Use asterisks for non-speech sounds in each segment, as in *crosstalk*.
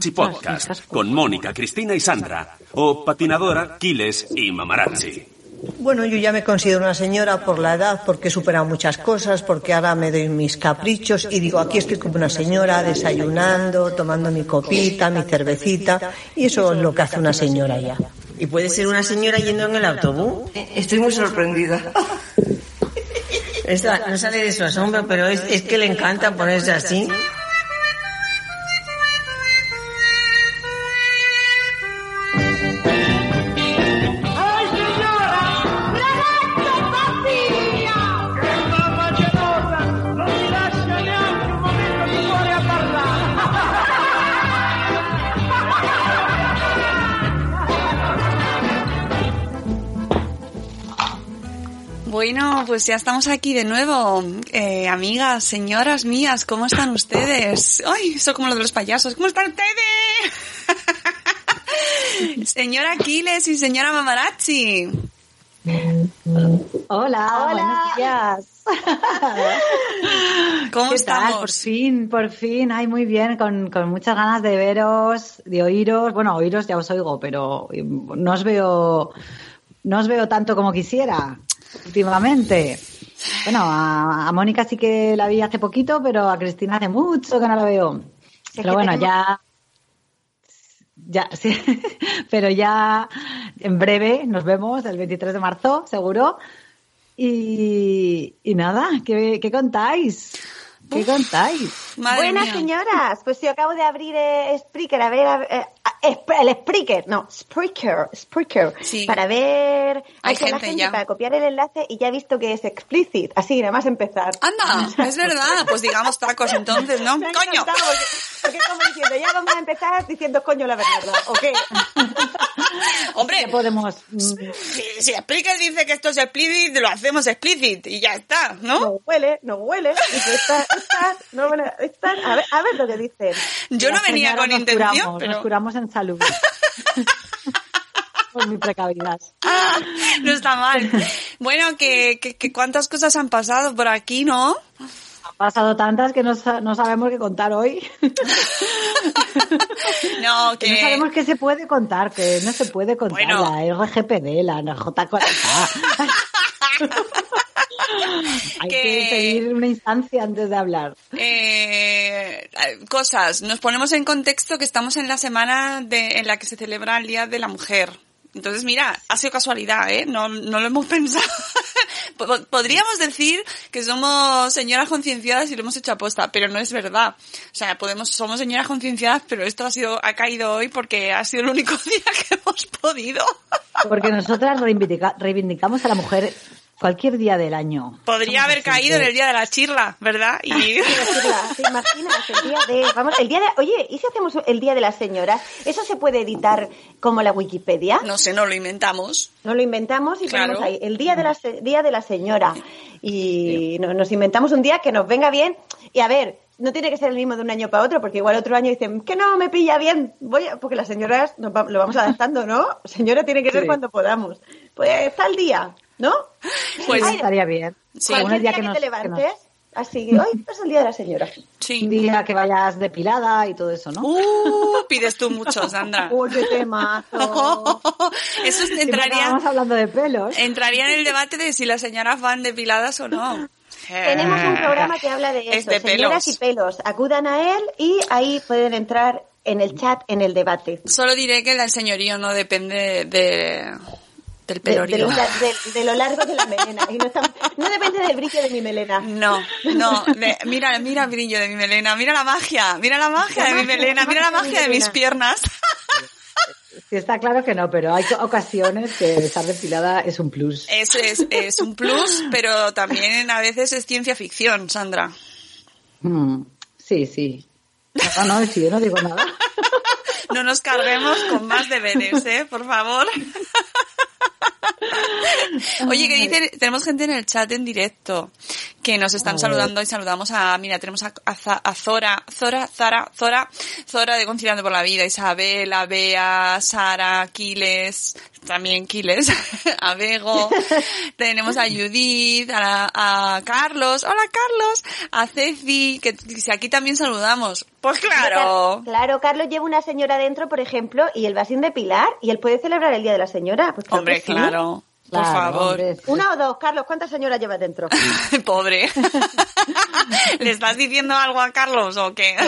Si podcast con Mónica, Cristina y Sandra. O patinadora, Quiles y Mamarazzi. Bueno, yo ya me considero una señora por la edad, porque he superado muchas cosas, porque ahora me doy mis caprichos y digo, aquí estoy como una señora desayunando, tomando mi copita, mi cervecita, y eso es lo que hace una señora ya. ¿Y puede ser una señora yendo en el autobús? Estoy muy sorprendida. Esta no sale de su asombro, pero es, es que le encanta ponerse así. Bueno, pues ya estamos aquí de nuevo. Eh, amigas, señoras mías, ¿cómo están ustedes? Ay, eso como lo de los payasos. ¿Cómo están ustedes? *laughs* señora Aquiles y señora Mamarazzi. Hola, buenos días. *laughs* ¿Cómo ¿Qué estamos? tal? Por fin, por fin. Ay, muy bien, con, con muchas ganas de veros, de oíros. Bueno, oíros ya os oigo, pero no os veo, no os veo tanto como quisiera últimamente. Bueno, a, a Mónica sí que la vi hace poquito, pero a Cristina hace mucho que no la veo. pero bueno, tenemos- ya. Ya, *laughs* sí, pero ya en breve nos vemos el 23 de marzo, seguro. Y, y nada, ¿qué, qué contáis? ¿Qué contáis? Buenas mía. señoras, pues yo acabo de abrir eh, Spreaker, a ver, a ver, eh, el Spreaker, no, Spreaker, Spreaker, Sí. para ver Hay con la gente ya. para copiar el enlace y ya he visto que es explicit, así, nada más empezar. Anda, es verdad. Pues digamos tacos entonces, ¿no? *laughs* Me ¡Coño! Porque, porque como diciendo, ya vamos a empezar diciendo coño la verdad, ¿o qué? *laughs* Hombre, ¿Qué podemos.? mm, si, si Explica dice que esto es explícit, lo hacemos explícit y ya está, ¿no? No huele, no huele, dice, está, está, no huele, a ver, a ver lo que dicen. Yo no venía con intención, curamos, pero... Nos curamos en salud. *laughs* Por mi precavidad. No está mal. Bueno, que, que, que cuántas cosas han pasado por aquí, ¿no? Han pasado tantas que no, no sabemos qué contar hoy. *laughs* No, Que no sabemos qué se puede contar, que no se puede contar Bueno. la RGPD, la NJ40. *laughs* *laughs* Hay que... Que- seguir una instancia antes de hablar. Eh, cosas. Nos ponemos en contexto que estamos en la semana de, en la que se celebra el Día de la Mujer. Entonces, mira, ha sido casualidad, ¿eh? No, no lo hemos *laughs* pensado. Po- Podríamos decir que somos señoras concienciadas y lo hemos hecho aposta, pero no es verdad. O sea, podemos, somos señoras concienciadas, pero esto ha sido, ha caído hoy porque ha sido el único *laughs* día que hemos podido. Porque nosotras reivindica- reivindicamos a la mujer cualquier día del año. Podría haber caído en el Día de la Chirla, ¿verdad? Y... decirla, ¿Te imaginas el día de, vamos, el día de, oye, ¿y si hacemos el día de las señoras? ¿Eso se puede editar como la Wikipedia? No sé, no lo inventamos. Nos lo inventamos y Claro. ponemos ahí el día de la día de la señora y no- nos inventamos un día que nos venga bien y a ver. No tiene que ser el mismo de un año para otro, porque igual otro año dicen que no me pilla bien. Voy a- porque las señoras nos va- lo vamos adaptando, ¿no? Señora tiene que ser Sí. cuando podamos. Pues está el día, ¿no? Pues Sí, estaría bien. Sí. Cualquier día días que, nos- te que levantes, nos- así que *laughs* hoy es el día de la señora. sí. un día que vayas depilada y todo eso, ¿no? Uh, pides tú mucho, Sandra. *laughs* Uy, qué temazo. *laughs* Eso entraría, acabamos hablando de pelos. entraría en el debate de si las señoras van depiladas o no. Tenemos un programa que habla de Es eso, de señoras pelos. y pelos. Acudan a él y ahí pueden entrar en el chat, en el debate. Solo diré que el señorío no depende de, del De, de de- de lo largo de la melena. Y no, estamos- no depende del brillo de mi melena. No, no, de- mira, mira el brillo de mi melena, mira la magia, mira la magia La de mi melena, la mira la magia de mis piernas. Sí, está claro que no, pero hay ocasiones que estar depilada es un plus. Eso es, es un plus, pero también a veces es ciencia ficción, Sandra. Mm, sí, sí. No, no, yo no digo nada. No nos carguemos con más deberes, ¿eh? Por favor. *laughs* Oye, que dice, tenemos gente en el chat en directo que nos están saludando y saludamos a, mira, tenemos a, a a Zora, Zora, Zara, Zora, Zora de Conciliando por la Vida, Isabel, a Bea, Sara, Aquiles, también Quiles, *laughs* a Bego, *laughs* tenemos a Judith, a, a Carlos, hola Carlos, a Ceci, que si aquí también saludamos. Pues claro. Claro, Carlos lleva una señora dentro, por ejemplo, y él va sin depilar y él puede celebrar el Día de la Señora. Pues claro Hombre, sí. Claro. Por favor. hombre. Una o dos, Carlos, ¿cuántas señoras llevas dentro? *laughs* Pobre. *laughs* ¿Le estás diciendo algo a Carlos o qué? *laughs*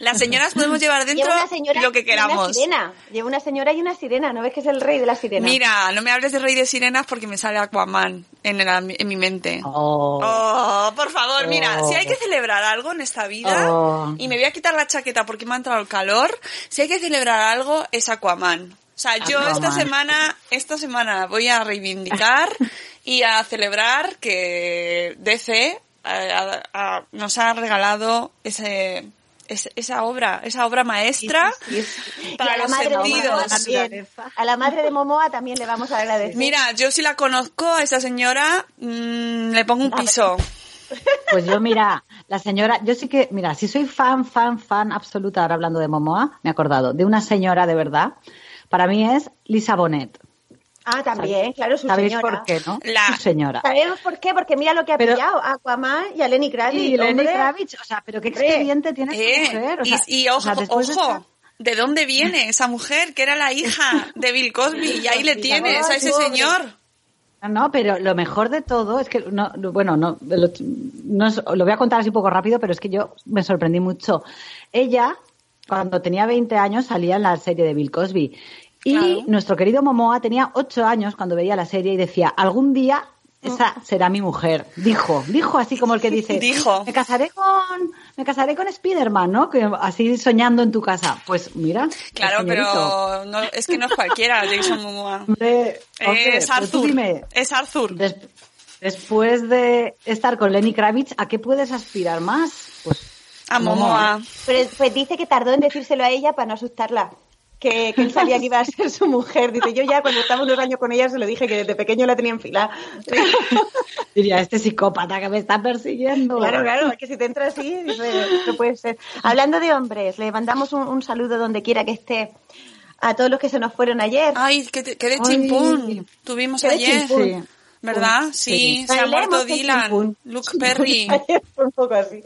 Las señoras podemos llevar dentro Lleva una señora lo que y una queramos. sirena. Lleva una señora y una sirena. ¿No ves que es el rey de la sirena? Mira, no me hables de Rey de Sirenas porque me sale Aquaman en, el- en mi mente. Oh. Oh, por favor, mira, Oh. si hay que celebrar algo en esta vida, Oh. y me voy a quitar la chaqueta porque me ha entrado el calor, si hay que celebrar algo es Aquaman. O sea, yo esta semana, esta semana voy a reivindicar y a celebrar que DC ha- nos ha regalado ese, esa obra, esa obra maestra Sí, sí. para y a la los madre de sentidos. Momoa también. A la madre de Momoa también le vamos a agradecer. Mira, yo si la conozco a esa señora, mm, le pongo un piso. Pues yo, mira, la señora, yo sí que, mira, si soy fan, fan, fan absoluta, ahora hablando de Momoa, me he acordado, de una señora de verdad, para mí es Lisa Bonet. Ah, también, claro, su ¿Sabéis señora. por qué, no? La- Su señora. ¿Sabemos por qué? Porque mira lo que ha Pero- pillado a Aquaman y a Lenny Kravitz. Y Lenny hombre. Kravitz, o sea, pero qué expediente tiene Eh, mujer. o sea, y, y o ojo, sea, después de ojo, estar- ¿de dónde viene esa mujer que era la hija *laughs* de Bill Cosby? Y ahí le tienes a ese señor. No, no, pero lo mejor de todo es que, no, no, bueno, no, lo, no lo voy a contar así un poco rápido, pero es que yo me sorprendí mucho. Ella, cuando tenía 20 años, salía en la serie de Bill Cosby. Y Claro. nuestro querido Momoa tenía 8 años cuando veía la serie y decía, algún día esa será mi mujer. Dijo, dijo así como el que dice, *laughs* Dijo. me casaré con, me casaré con Spiderman, ¿no? Que así soñando en tu casa. Pues mira. Claro, pero no, es que no es cualquiera, *laughs* Jason Momoa. Hombre, hombre, es pues tú Arthur. dime, Es Arthur. Des- después de estar con Lenny Kravitz, ¿a qué puedes aspirar más? Pues A Momoa. Pero pues dice que tardó en decírselo a ella para no asustarla. Que, que él sabía que iba a ser su mujer. Dice, yo ya cuando estaba unos años con ella se lo dije que desde pequeño la tenía en fila. *laughs* diría, este psicópata que me está persiguiendo. Claro, claro, es que si te entra así, dice, no puede ser. Hablando de hombres, le mandamos un, un saludo donde quiera que esté a todos los que se nos fueron ayer. Ay, que, te- que de Ay. chimpún tuvimos Qué de ayer. chimpún. Sí. ¿Verdad? Sí. Sí, se ha muerto de Dylan. Luke Perry. *laughs* Ayer fue un poco así.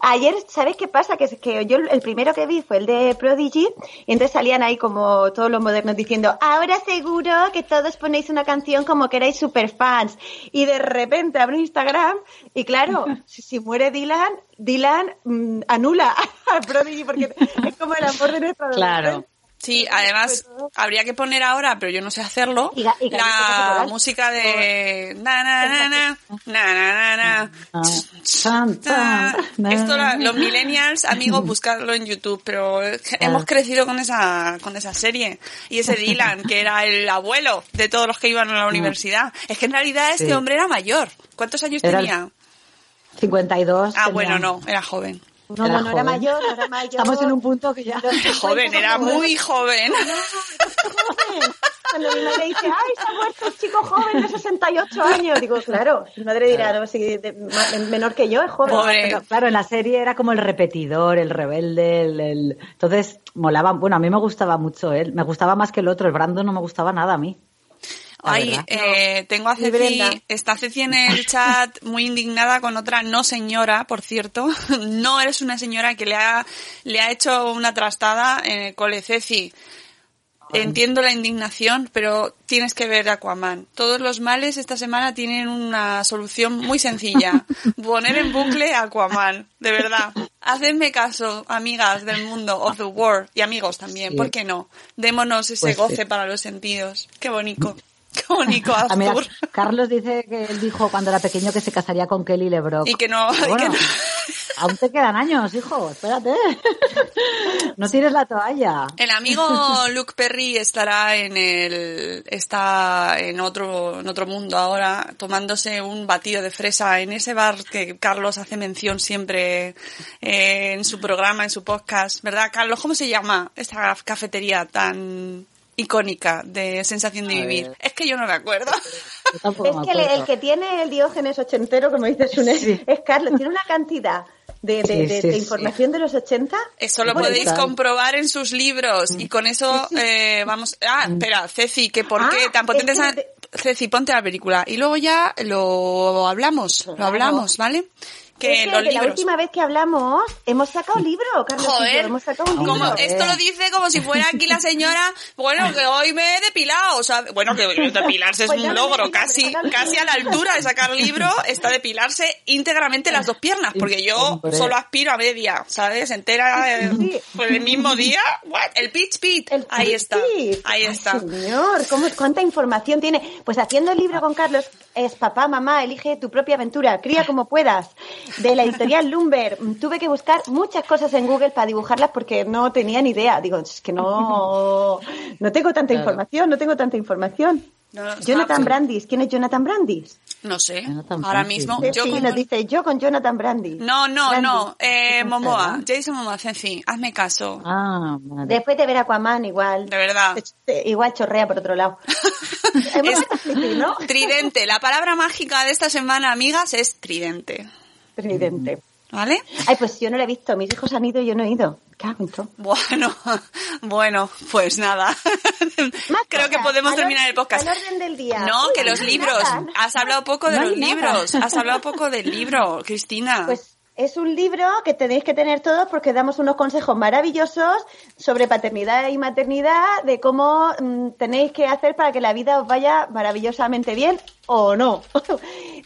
Ayer, ¿sabes qué pasa? Que, que yo el primero que vi fue el de Prodigy y entonces salían ahí como todos los modernos diciendo, ahora seguro que todos ponéis una canción como que erais super fans. Y de repente abro Instagram y claro, *laughs* si, si muere Dylan, Dylan mm, anula *laughs* a Prodigy porque es como el amor de nuestra Claro. Sí, además habría que poner ahora, pero yo no sé hacerlo, la música de na na na na na na. Esto los millennials, amigos, buscarlo en YouTube, pero hemos crecido con esa con esa serie y ese Dylan que era el abuelo de todos los que iban a la universidad. Es que en realidad este hombre era mayor. ¿Cuántos años era tenía? 52. Ah, bueno, no, era joven. No, Era no, no era mayor, no era mayor. Estamos en un punto que ya... Joven, era muy joven. joven. Cuando mi madre dice, ay, se ha muerto el chico joven de 68 años. Digo, claro, mi madre dirá, no, si de- menor que yo es joven. Pobre. Pero, claro, en la serie era como el repetidor, el rebelde, el, el- entonces molaba, bueno, a mí me gustaba mucho él, me gustaba más que el otro, el Brando no me gustaba nada a mí. Ay, eh, tengo a. Ceci, está Ceci en el *laughs* chat muy indignada con otra no señora, por cierto. *laughs* No eres una señora que le ha, le ha hecho una trastada en el cole. Ceci, entiendo la indignación, pero tienes que ver Aquaman. Todos los males esta semana tienen una solución muy sencilla. *laughs* Poner en bucle Aquaman, de verdad. Hacedme caso, amigas del mundo of the world y amigos también, Sí. ¿por qué no? Démonos ese Pues sí. goce para los sentidos. Qué bonito. *laughs* como Nico Ah, mira. Carlos dice que él dijo cuando era pequeño que se casaría con Kelly LeBrock. Y que no, y que no- aún te quedan años, hijo, espérate. *laughs* No tires la toalla. El amigo Luke Perry estará en el está en otro en otro mundo ahora tomándose un batido de fresa en ese bar que Carlos hace mención siempre eh, en su programa, en su podcast, ¿verdad, Carlos? ¿Cómo se llama esta cafetería tan icónica de sensación de A vivir? ver. Es que yo no me acuerdo. Yo Es me que el, el que tiene el diógenes ochentero, como dice Sune, Sí. es Carlos. Tiene una cantidad de, de- Sí, de- sí, de sí. información de los 80. Eso lo podéis tal. comprobar en sus libros y con eso eh, vamos. Ah, espera, Ceci, que por Ah, qué tan potente es que Ceci, ponte la película y luego ya lo hablamos, lo Claro. hablamos, ¿vale? Que es que los de la libros. última vez que hablamos hemos sacado libro, Carlos. y yo, Joder, hemos sacado un como libro. esto lo dice como si fuera aquí la señora, bueno, que hoy me he depilado, o sea, bueno, que depilarse es Pues un logro, casi, casi a la altura de sacar libro está depilarse íntegramente las dos piernas, porque yo solo aspiro a media, ¿sabes? Entera, eh, Sí. pues el mismo día, what? el pitch pit, El ahí está, sí. ahí Ay, está. señor, ¿cómo, ¿cuánta información tiene? Pues haciendo el libro con Carlos es Papá, Mamá, elige tu propia aventura, cría como puedas, de la editorial Lumber. Tuve que buscar muchas cosas en Google para dibujarlas porque no tenía ni idea. Digo, es que no, *laughs* no tengo tanta Claro. información, no tengo tanta información. No, no, Jonathan Brandis, ¿quién es Jonathan Brandis? No sé, Jonathan ahora Francis, mismo, yo sí, nos dice yo con Jonathan Brandis. No, no, Brandis. no, eh, Momoa. Jason Momoa, Ceci, hazme caso, Ah. Después de ver Aquaman, igual. de verdad. Eh, Igual chorrea por otro lado. *laughs* Es-. Tridente. La palabra mágica de esta semana, amigas, es tridente. Tridente. ¿Vale? Ay, pues yo no lo he visto. Mis hijos han ido y yo no he ido. Cago en todo. Bueno, *laughs* bueno, pues nada. *laughs* Creo que podemos Al terminar el podcast. al orden del día. No, Uy, que no los libros. nada. Has hablado poco de No los libros. Has *laughs* hablado poco del libro, Cristina. Pues es un libro que tenéis que tener todos porque damos unos consejos maravillosos sobre paternidad y maternidad, de cómo mm, tenéis que hacer para que la vida os vaya maravillosamente bien o no.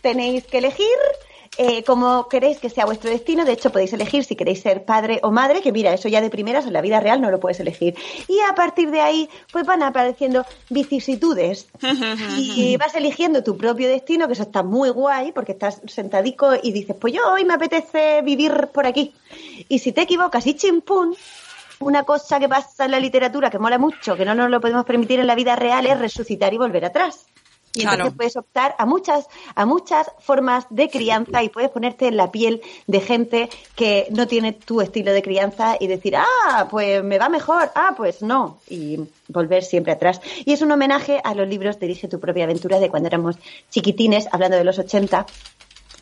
tenéis que elegir eh, cómo queréis que sea vuestro destino. De hecho, podéis elegir si queréis ser padre o madre, que mira, eso ya de primeras en la vida real no lo puedes elegir. Y a partir de ahí, pues van apareciendo vicisitudes. *laughs* y vas eligiendo tu propio destino, que eso está muy guay, porque estás sentadico y dices, pues yo hoy me apetece vivir por aquí. Y si te equivocas y chimpún, una cosa que pasa en la literatura que mola mucho, que no nos lo podemos permitir en la vida real, es resucitar y volver atrás. Y Claro. entonces puedes optar a muchas, a muchas formas de crianza y puedes ponerte en la piel de gente que no tiene tu estilo de crianza y decir, ah, pues me va mejor, ah, pues no, y volver siempre atrás. Y es un homenaje a los libros Dirige tu propia aventura de cuando éramos chiquitines, hablando de los 80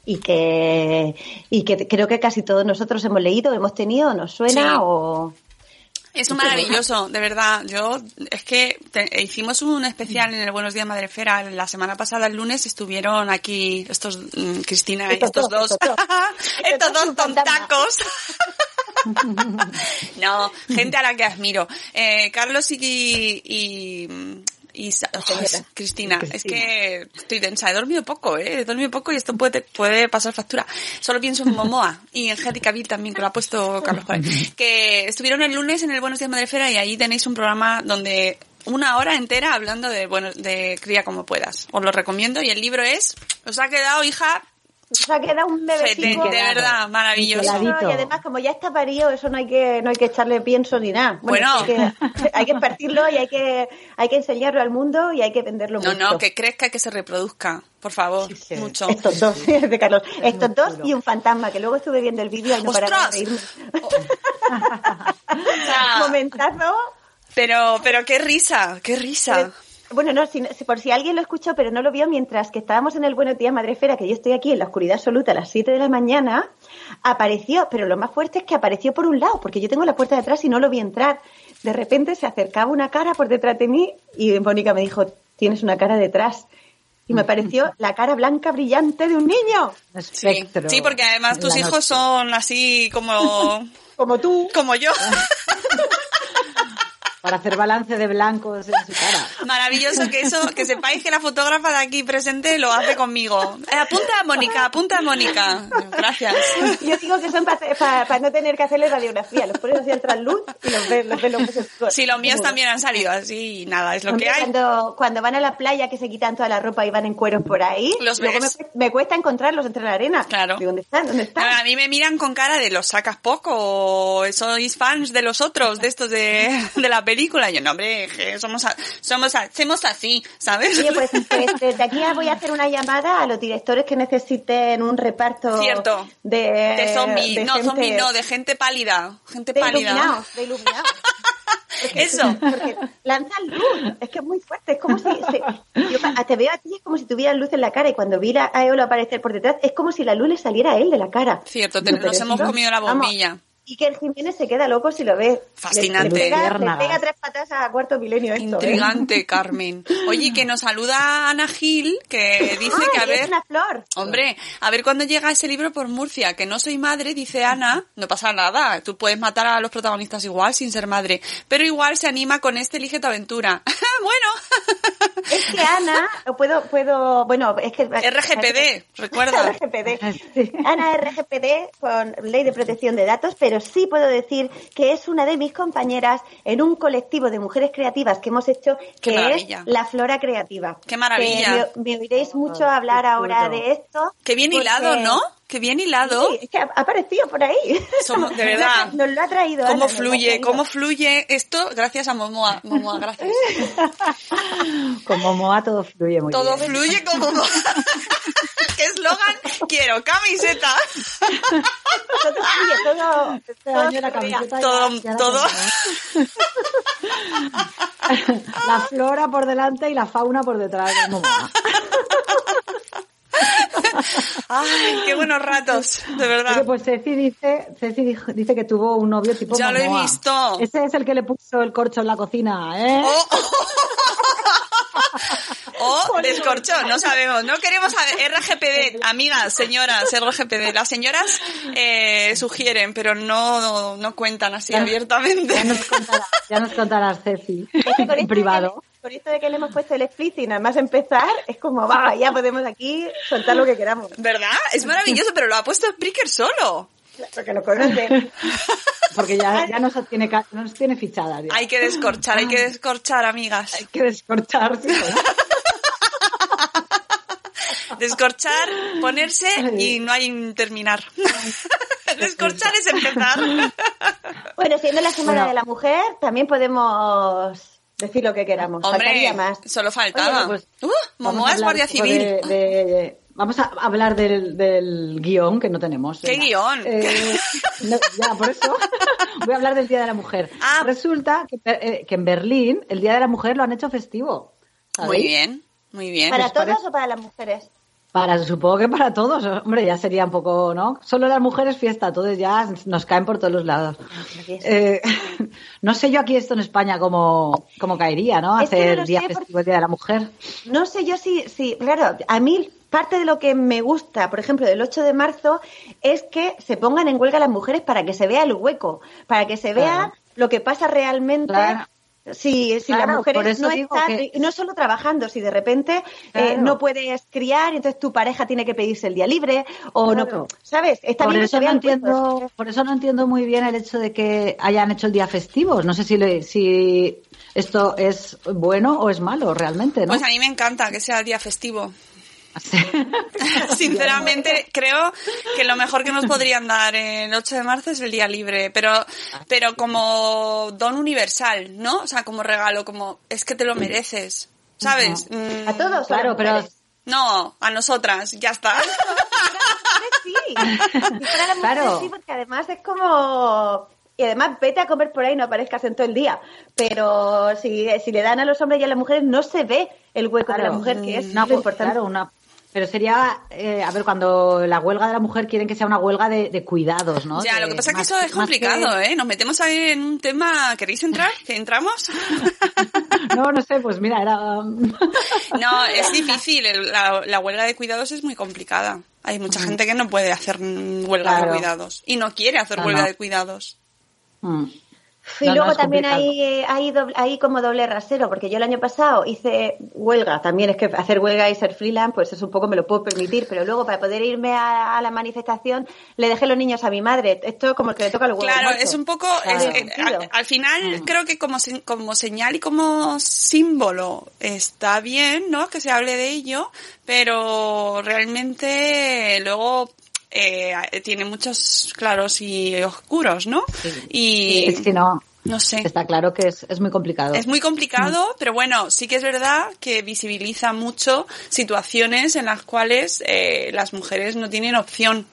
y que, y que creo que casi todos nosotros hemos leído, hemos tenido, nos suena Sí. o... Es maravilloso, de verdad. Yo, es que te- hicimos un especial en el Buenos Días Madrefera. La semana pasada, el lunes, estuvieron aquí estos, mm, Cristina y Estos dos, estos dos. *laughs* tontacos. *laughs* no, gente a la que admiro. Eh, Carlos y, y, y. Cristina, es que estoy densa, he dormido poco, eh, he dormido poco y esto puede, puede pasar factura. Solo pienso en Momoa *laughs* y en Henry Cavill también, que lo ha puesto Carlos ahí. Que estuvieron el lunes en el Buenos Días Madrefera y ahí tenéis un programa donde una hora entera hablando de, bueno, de cría como puedas. Os lo recomiendo y el libro es, os ha quedado, hija, Nos ha quedado un bebecito. de verdad, maravilloso. Y además, como ya está parido, eso no hay que, no hay que echarle pienso ni nada. Bueno. hay, que, hay que partirlo y hay que, hay que enseñarlo al mundo y hay que venderlo No, mucho. no, que crezca y que se reproduzca, por favor, sí. mucho. Estos dos, *laughs* de Carlos. Estos dos y un fantasma, que luego estuve viendo el vídeo y no de reírme. *laughs* O sea, Momentazo. pero, pero qué risa, qué risa. Bueno, no, si, por si alguien lo escuchó pero no lo vio, mientras que estábamos en el Buenos Días Madrefera, que yo estoy aquí en la oscuridad absoluta a las 7 de la mañana, apareció, pero lo más fuerte es que apareció por un lado, porque yo tengo la puerta de atrás y no lo vi entrar. De repente se acercaba una cara por detrás de mí y Mónica me dijo, tienes una cara detrás. Y me pareció la cara blanca brillante de un niño, Sí, Espectro. sí, porque además tus hijos noche. son así como, *laughs* como tú. como yo. *laughs* para hacer balance de blancos en su cara. Maravilloso que eso, que sepáis que la fotógrafa de aquí presente lo hace conmigo. Eh, apunta a Mónica, apunta a Mónica. Gracias. Yo digo que son para no tener que hacerle radiografía. Los pones así al trasluz y los ves, los ves los ves Sí, los míos también han salido así y nada, es lo que hay. Cuando, cuando van a la playa que se quitan toda la ropa y van en cueros por ahí, Los luego ves. me, me cuesta encontrarlos entre la arena. Claro. Digo, ¿dónde están? ¿Dónde están? A mí me miran con cara de los sacas poco o sois fans de los otros, de estos de, de la película. Y yo, no, hombre, somos, a- somos, hacemos así, ¿sabes? Oye, pues, pues desde aquí voy a hacer una llamada a los directores que necesiten un reparto Cierto. de, De zombie, de no, gente- zombie no, de gente pálida, gente de pálida. iluminados, de iluminados. *laughs* Porque- Eso. Porque lanzan luz, es que es muy fuerte, es como si se- yo te veo a ti es como si tuvieras luz en la cara y cuando vi a Eolo aparecer por detrás es como si la luz le saliera a él de la cara. Cierto, te- nos hemos no, comido la bombilla. Que el Jiménez se queda loco si lo ve. Fascinante. Le, le pega, le pega tres patas a cuarto milenio esto. ¿eh? Intrigante, Carmen. Oye, que nos saluda Ana Gil, que dice Ay, que a es ver... una flor. Hombre, a ver cuándo llega ese libro por Murcia, que no soy madre, dice Ana, no pasa nada, tú puedes matar a los protagonistas igual sin ser madre, pero igual se anima con este Elige tu aventura. *laughs* bueno, *laughs* Es que Ana, puedo, puedo, bueno, es que... RGPD, recuerda. RGPD. Ana RGPD con Ley de Protección de Datos, pero sí puedo decir que es una de mis compañeras en un colectivo de mujeres creativas que hemos hecho, Qué que es. La Flora Creativa. Qué maravilla. Que me, me oiréis mucho hablar ahora de esto. Qué bien porque- hilado, ¿no? Qué bien hilado. Sí, es que ha aparecido por ahí. Somos- de *laughs* verdad. Nos lo ha traído. ¿Cómo fluye? traído. ¿Cómo fluye esto? Gracias a Momoa. Momoa, gracias. *laughs* Como Moa todo fluye muy Todo bien. fluye como... *laughs* ¿Qué eslogan? Quiero camiseta. Todo fluye, todo, Este todo año la fluye. camiseta Todo, ya- ya la todo. flora por delante y la fauna por detrás. como Moa. *laughs* Ay, qué buenos ratos, de verdad. Oye, pues Ceci dice, Ceci dijo- dice que tuvo un novio tipo Ya lo he visto. Ese es el que le puso el corcho en la cocina, ¿eh? O, o descorchó, no sabemos. No queremos saber. RGPD, amigas, señoras, RGPD. Las señoras eh, sugieren, pero no, no cuentan así Ya- abiertamente. Ya nos contarás, ya nos contarás Ceci, en privado. Con esto de que le hemos puesto el split y nada más empezar, es como, va, ya podemos aquí soltar lo que queramos. ¿Verdad? Es maravilloso, pero lo ha puesto Spreaker solo. Porque lo conocen. *laughs* Porque ya, ya nos tiene, nos tiene fichadas. ya. Hay que descorchar, hay que descorchar, amigas. Hay que descorchar. sí. *laughs* Descorchar, ponerse y no hay terminar. *laughs* Descorchar es empezar. Bueno, siendo la Semana Bueno. de la Mujer, también podemos decir lo que queramos. Hombre, Faltaría más. solo faltaba. Oye, pues, uh, Vamos Momoa es guardia civil. de- de- vamos a hablar del, del guion que no tenemos. ¿Qué guion? Eh, no, ya, por eso *laughs* voy a hablar del Día de la Mujer. Ah. Resulta que, eh, que en Berlín el Día de la Mujer lo han hecho festivo. ¿sabéis? Muy bien, muy bien. ¿Para ¿os todos parece? o para las mujeres? Para, supongo que para todos, hombre, ya sería un poco, ¿no? Solo las mujeres fiesta, todos ya nos caen por todos los lados. Eh, *laughs* no sé yo aquí esto en España cómo, cómo caería, ¿no? Hacer Día Festivo el Día de la Mujer. No sé yo si, si, claro, a mí parte de lo que me gusta, por ejemplo, del 8 de marzo, es que se pongan en huelga las mujeres para que se vea el hueco, para que se vea Claro. lo que pasa realmente. Claro. Si, si Claro, las mujeres no están, que- no solo trabajando, si de repente eh, no puedes criar, entonces tu pareja tiene que pedirse el día libre, o Claro. no, ¿sabes? Está Por bien eso, no entiendo, por eso no entiendo muy bien el hecho de que hayan hecho el día festivos. No sé si, le- si esto es bueno o es malo realmente, ¿no? Pues a mí me encanta que sea día festivo. *laughs* Sinceramente, *laughs* creo que lo mejor que nos podrían dar el 8 de marzo es el día libre, pero, pero como don universal, ¿no? O sea, como regalo, como es que te lo mereces, ¿sabes? Mm, A todos, Claro, pero. No, a nosotras, ya está. *laughs* sí. Y para las mujeres Claro. sí, porque además es como... Y además, vete a comer por ahí, no aparezcas en todo el día. Pero si, si le dan a los hombres y a las mujeres, no se ve el hueco de la mujer, que es una, lo importante. claro, una- pero sería, eh, a ver, cuando la huelga de la mujer quieren que sea una huelga de, de cuidados, ¿no? Ya, De- lo que pasa es que eso es complicado, ¿eh? Nos metemos ahí en un tema... ¿Queréis entrar? ¿Que *laughs* entramos? *laughs* No, no sé, pues mira, era... *laughs* No, es difícil. La, la huelga de cuidados es muy complicada. Hay mucha gente que no puede hacer mm, huelga Claro. de cuidados y no quiere hacer No, huelga de cuidados. Mm. Y No, no, luego es también hay, eh, hay, doble- hay como doble rasero, porque yo el año pasado hice huelga, también es que hacer huelga y ser freelance, pues es un poco me lo puedo permitir, pero luego para poder irme a, a la manifestación le dejé los niños a mi madre. Esto es como el que le toca los huevos. Claro, es un poco, Claro. es- eh, al, al final Mm. creo que como, como señal y como símbolo está bien, ¿no? Que se hable de ello, pero realmente luego eh, tiene muchos claros y oscuros, ¿no? Y Es que no, no sé. está claro que es, es muy complicado. Es muy complicado, pero bueno, sí que es verdad que visibiliza mucho situaciones en las cuales eh, las mujeres no tienen opción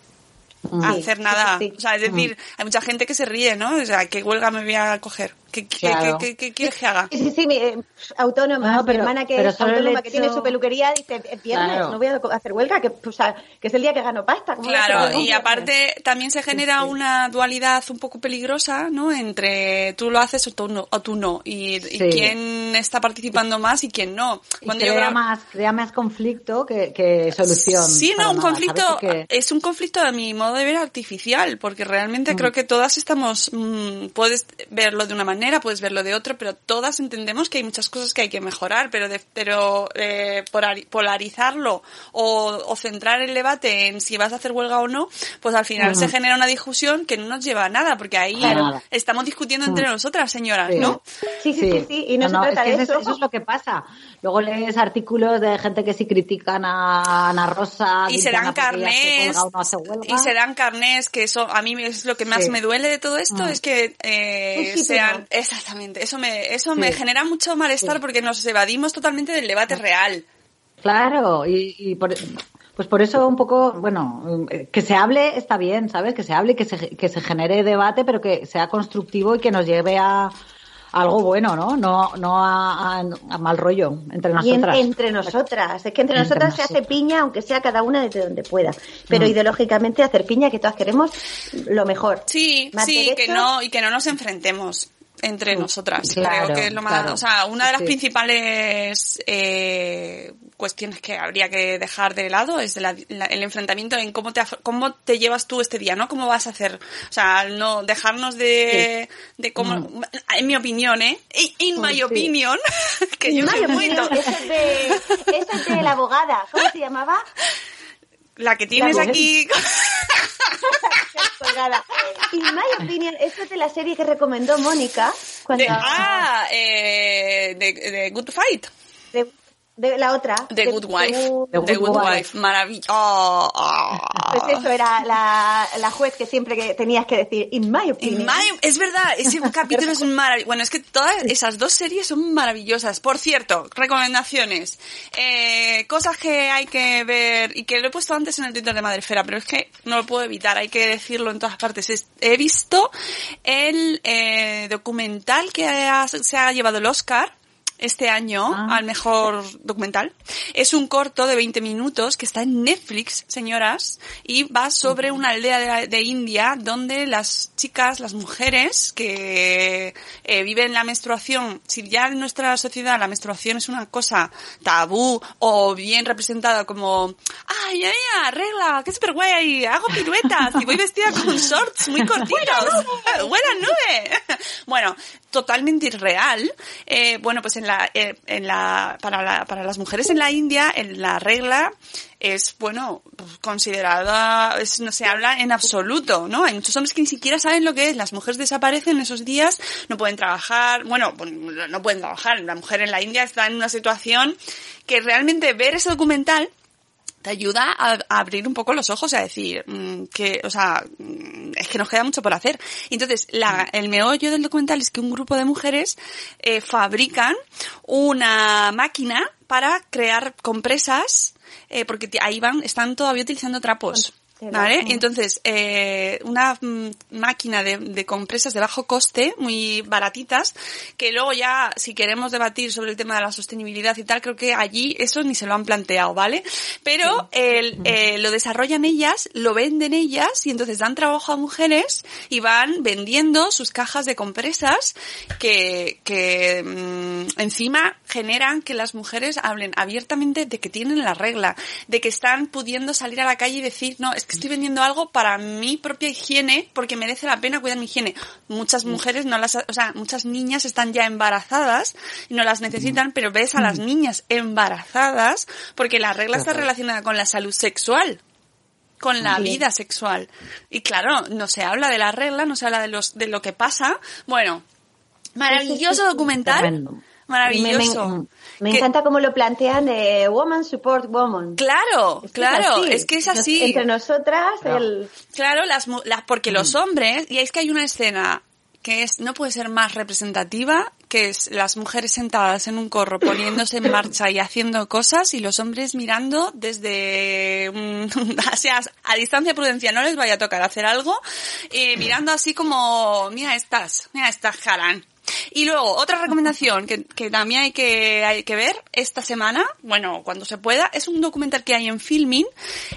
Sí, hacer nada. sí, sí. O sea, es decir, hay mucha gente que se ríe, ¿no? O sea, ¿qué huelga me voy a coger? ¿Qué, qué, Claro. qué- qué- qué quieres que haga? Sí, sí, sí, mi, eh, autónoma, No, pero- mi hermana que pero es autónoma, que tiene su peluquería, dice, "Es viernes, Claro. no voy a hacer huelga, que, o sea, que es el día que gano pasta. ¿cómo voy a hacer Claro, y aparte también se genera una dualidad un poco peligrosa, ¿no? Entre tú lo haces o tú no, o tú no y, y quién está participando más y quién no. Y Cuando yo crea, grabo- más, crea más conflicto que, que solución. Sí, no, un conflicto, es un conflicto a mi modo de ver artificial, porque realmente Mm. creo que todas estamos, mm, puedes verlo de una manera, puedes verlo de otra, pero todas entendemos que hay muchas cosas que hay que mejorar, pero de, pero eh, polari- polarizarlo o, o centrar el debate en si vas a hacer huelga o no, pues al final se genera una discusión que no nos lleva a nada, porque ahí. Nada. estamos discutiendo entre nosotras, señoras, Sí. ¿no? Sí, sí, sí, sí, y no, se trata es de eso. eso. eso es lo que pasa. Luego lees artículos de gente que sí critican a Ana Rosa. y se ella hace carnés no huelga. y se dan carnés que eso a mí es lo que más Sí. me duele de todo esto Mm. es que eh, Sí, sean exactamente eso me eso Sí. me genera mucho malestar porque nos evadimos totalmente del debate real Claro, y, y por, pues por eso un poco, bueno, eh, que se hable está bien, ¿sabes? Que se hable y que se, que se genere debate, pero que sea constructivo y que nos lleve a algo bueno, ¿no? No, no a, a- a mal rollo entre Y en- nosotras. entre nosotras. Es que entre, Entre nosotras se hace piña, aunque sea cada una desde donde pueda. Pero Mm. ideológicamente hacer piña, que todas queremos lo mejor. sí Más sí que no y que no nos enfrentemos entre nosotras claro, creo que es lo más claro. o sea una de las Sí. principales eh, cuestiones que habría que dejar de lado es la- la- el enfrentamiento en cómo te cómo te llevas tú este día no cómo vas a hacer o sea no dejarnos de de cómo en mi opinión eh in my Mm. Sí. opinion *laughs* que yo In soy my muy eso es de, eso es de la abogada. ¿Cómo se llamaba? la que tienes La- aquí *laughs* Colgada. In my opinion, eso es de la serie que recomendó Mónica. Cuando, de, ah eh, de, de Good Fight de, de la otra. The Good Wife. The The Good Wife. Wife. Maravilloso. Oh, oh. Pues eso era la, la juez que siempre que tenías que decir, in my In opinion. my- es verdad, ese *laughs* capítulo es maravilloso. Bueno, es que todas esas dos series son maravillosas. Por cierto, recomendaciones. Eh, cosas que hay que ver y que lo he puesto antes en el Twitter de Madrefera, pero es que no lo puedo evitar, hay que decirlo en todas partes. Es- he visto el eh, documental que ha- se ha llevado el Oscar este año Ah. al mejor documental. Es un corto de 20 minutos que está en Netflix, señoras, y va sobre una aldea de, de India donde las chicas, las mujeres que eh, viven la menstruación, si ya en nuestra sociedad la menstruación es una cosa tabú o bien representada como, ay, ay, ay, regla, qué super guay, hago piruetas y voy vestida con shorts muy *laughs* cortitos, *laughs* buena nube. *laughs* Bueno, totalmente irreal. Eh, bueno, pues en la, eh, en la, para la, para las mujeres en la India, en la regla es, bueno, considerada, no se habla en absoluto, ¿no? Hay muchos hombres que ni siquiera saben lo que es. Las mujeres desaparecen esos días, no pueden trabajar, bueno, pues, no pueden trabajar. La mujer en la India está en una situación que realmente ver ese documental te ayuda a, a abrir un poco los ojos y a decir mm, que, o sea, mm, es que nos queda mucho por hacer. Entonces, la, el meollo del documental es que un grupo de mujeres eh, fabrican una máquina para crear compresas, eh, porque ahí van, están todavía utilizando trapos. ¿Vale? Y entonces, eh, una mm, máquina de, de compresas de bajo coste, muy baratitas, que luego ya, si queremos debatir sobre el tema de la sostenibilidad y tal, creo que allí eso ni se lo han planteado, ¿vale? Pero el, eh, lo desarrollan ellas, lo venden ellas y entonces dan trabajo a mujeres y van vendiendo sus cajas de compresas que, que mm, encima generan que las mujeres hablen abiertamente de que tienen la regla, de que están pudiendo salir a la calle y decir, no, es que estoy vendiendo algo para mi propia higiene porque merece la pena cuidar mi higiene. Muchas mujeres no las, o sea, muchas niñas están ya embarazadas y no las necesitan, pero ves a las niñas embarazadas porque la regla está relacionada con la salud sexual con la vida sexual. Y claro, no se habla de la regla, no se habla de los de lo que pasa. Bueno, maravilloso *laughs* documental. Maravilloso. Me, me- me Que- encanta cómo lo plantean de Woman Support Woman. Claro, Es que claro, es que es Nos- así. Entre nosotras, el... Claro, las, las porque los hombres, y es que hay una escena que es no puede ser más representativa, que es las mujeres sentadas en un corro poniéndose en marcha y haciendo cosas y los hombres mirando desde mm, *laughs* o sea, a distancia prudencial, no les vaya a tocar hacer algo, eh, mirando así como, mira estas, mira estas Haran. Y luego, otra recomendación que, que también hay que, hay que ver esta semana, bueno, cuando se pueda, es un documental que hay en Filmin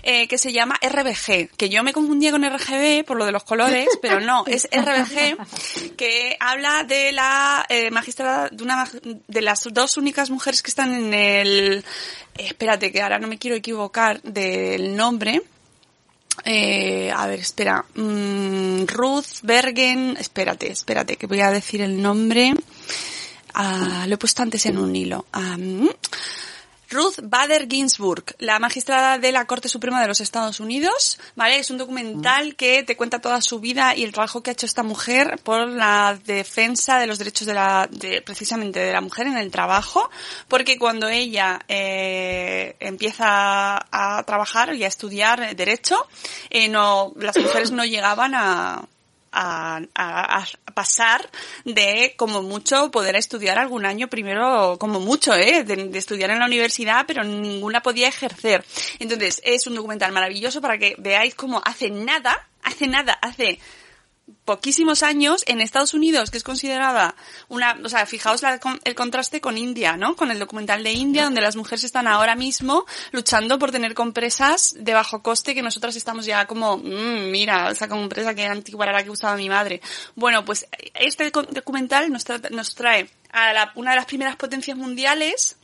eh, que se llama RBG, que yo me confundía con RGB por lo de los colores, pero no, *laughs* es RBG, que habla de la eh, magistrada, de una de las dos únicas mujeres que están en el, espérate que ahora no me quiero equivocar del nombre, eh, a ver, espera. Mm, Ruth Bergen. Espérate, espérate, que voy a decir el nombre. Ah, lo he puesto antes en un hilo. Ah, mm. Ruth Bader Ginsburg, la magistrada de la Corte Suprema de los Estados Unidos, ¿vale? Es un documental que te cuenta toda su vida y el trabajo que ha hecho esta mujer por la defensa de los derechos de la, de, precisamente de la mujer en el trabajo, porque cuando ella eh, empieza a trabajar y a estudiar derecho, eh, no, las mujeres no llegaban a, a, a- a pasar de como mucho poder estudiar algún año primero como mucho eh de, de estudiar en la universidad pero ninguna podía ejercer. Entonces es un documental maravilloso para que veáis cómo hace nada hace nada hace poquísimos años en Estados Unidos, que es considerada una, o sea, fijaos la- el contraste con India, ¿no? Con el documental de India, donde las mujeres están ahora mismo luchando por tener compresas de bajo coste, que nosotras estamos ya como, "Mm, mira, esa compresa que antigua era la que usaba mi madre. Bueno, pues este documental nos, tra- nos trae a la- una de las primeras potencias mundiales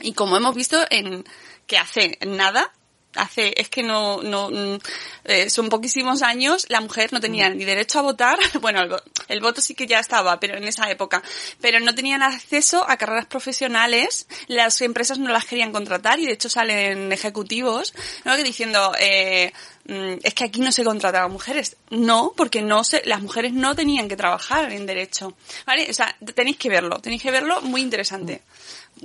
y como hemos visto en que hace nada hace es que no no mm, eh, son poquísimos años la mujer no tenía ni derecho a votar. *laughs* Bueno el, el voto sí que ya estaba pero en esa época. Pero no tenían acceso a carreras profesionales las empresas no las querían contratar y de hecho salen ejecutivos ¿no? que diciendo eh, mm, es que aquí no se contrataban mujeres no porque no se las mujeres no tenían que trabajar en derecho vale o sea tenéis que verlo tenéis que verlo muy interesante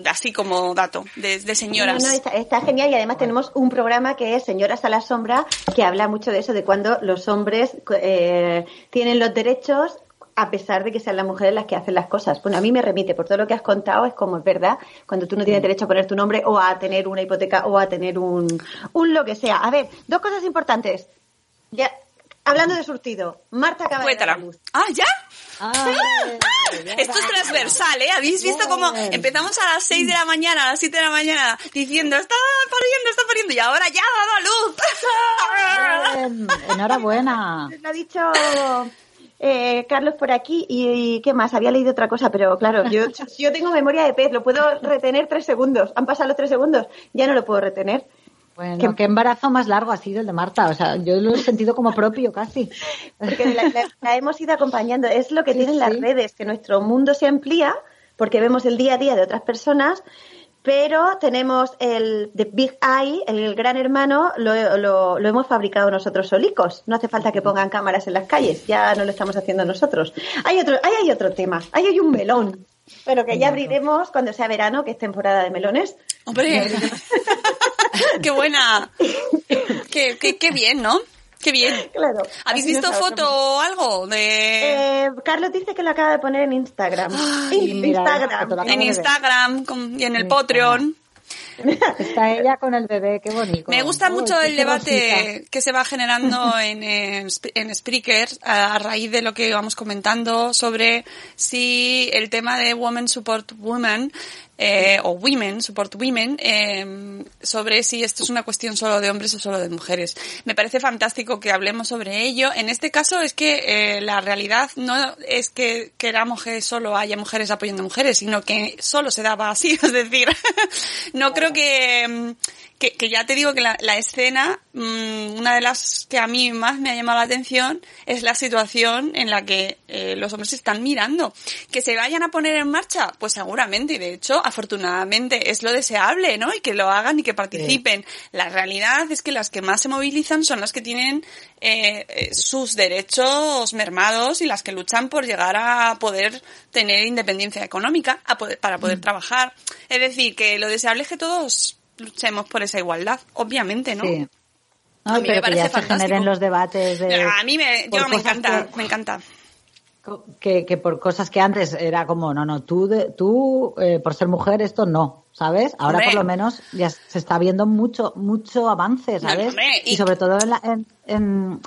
así como dato de, de señoras. No, no, está, está genial y además tenemos un programa que es Señoras a la Sombra que habla mucho de eso, de cuando los hombres eh, tienen los derechos a pesar de que sean las mujeres las que hacen las cosas. Bueno, a mí me remite por todo lo que has contado, es como es verdad, cuando tú no tienes derecho a poner tu nombre o a tener una hipoteca o a tener un, un lo que sea. A ver, dos cosas importantes. Ya, hablando de surtido, Marta luz. Ah, ¿ya? Ay, Esto es transversal, ¿eh? ¿Habéis visto cómo empezamos a las 6 de la mañana, a las 7 de la mañana, diciendo, está pariendo, está pariendo, y ahora ya ha dado a luz? Enhorabuena. Lo ha dicho eh, Carlos por aquí y, y ¿qué más? Había leído otra cosa, pero claro, yo, yo tengo memoria de pez, lo puedo retener tres segundos. Han pasado los tres segundos, ya no lo puedo retener. Bueno, qué embarazo más largo ha sido el de Marta. O sea, yo lo he sentido como propio casi. *laughs* Porque la, la- la hemos ido acompañando. Es lo que Sí, tienen las redes, que nuestro mundo se amplía porque vemos el día a día de otras personas, pero tenemos el The Big Eye, el gran hermano, lo, lo- lo hemos fabricado nosotros solicos. No hace falta que pongan cámaras en las calles, ya no lo estamos haciendo nosotros. Hay otro, ahí hay otro tema, ahí hay un melón, pero que ya abriremos cuando sea verano, que es temporada de melones. Hombre, *laughs* *laughs* qué buena. Qué, qué, qué bien, ¿no? Qué bien. Claro. ¿Habéis visto foto o algo de Eh, Carlos dice que lo acaba de poner en Instagram. Ay, mira, en. Instagram y en el Patreon? Está ella con el bebé, qué bonito. Me gusta mucho el debate rosita. que se va generando *laughs* en, en, en Spreaker a, a raíz de lo que vamos comentando sobre si el tema de Women Support Women eh, o Women Support Women eh, sobre si esto es una cuestión solo de hombres o solo de mujeres. Me parece fantástico que hablemos sobre ello. En este caso es que eh, la realidad no es que queramos que solo haya mujeres apoyando mujeres, sino que solo se daba así. *laughs* Es decir, *laughs* no creo que, mm, que, que ya te digo que la, la escena, mm, una de las que a mí más me ha llamado la atención es la situación en la que eh, los hombres se están mirando. Que se vayan a poner en marcha, pues seguramente, y de hecho, afortunadamente, es lo deseable, ¿no? Y que lo hagan y que participen. La realidad es que las que más se movilizan son las que tienen eh, eh, sus derechos mermados y las que luchan por llegar a poder tener independencia económica a poder, para poder trabajar. Es decir, que lo deseable es que todos luchemos por esa igualdad, obviamente, ¿no? Sí. A mí me pero que parece ya se fantástico. generen los debates de... A mí me, yo me encanta, que- me encanta. que, que por cosas que antes era como, no, no, tú, de- tú eh, por ser mujer esto no, ¿sabes? Ahora Hombre. por lo menos ya se está viendo mucho, mucho avance, ¿sabes? y- y... sobre todo en la, en, en,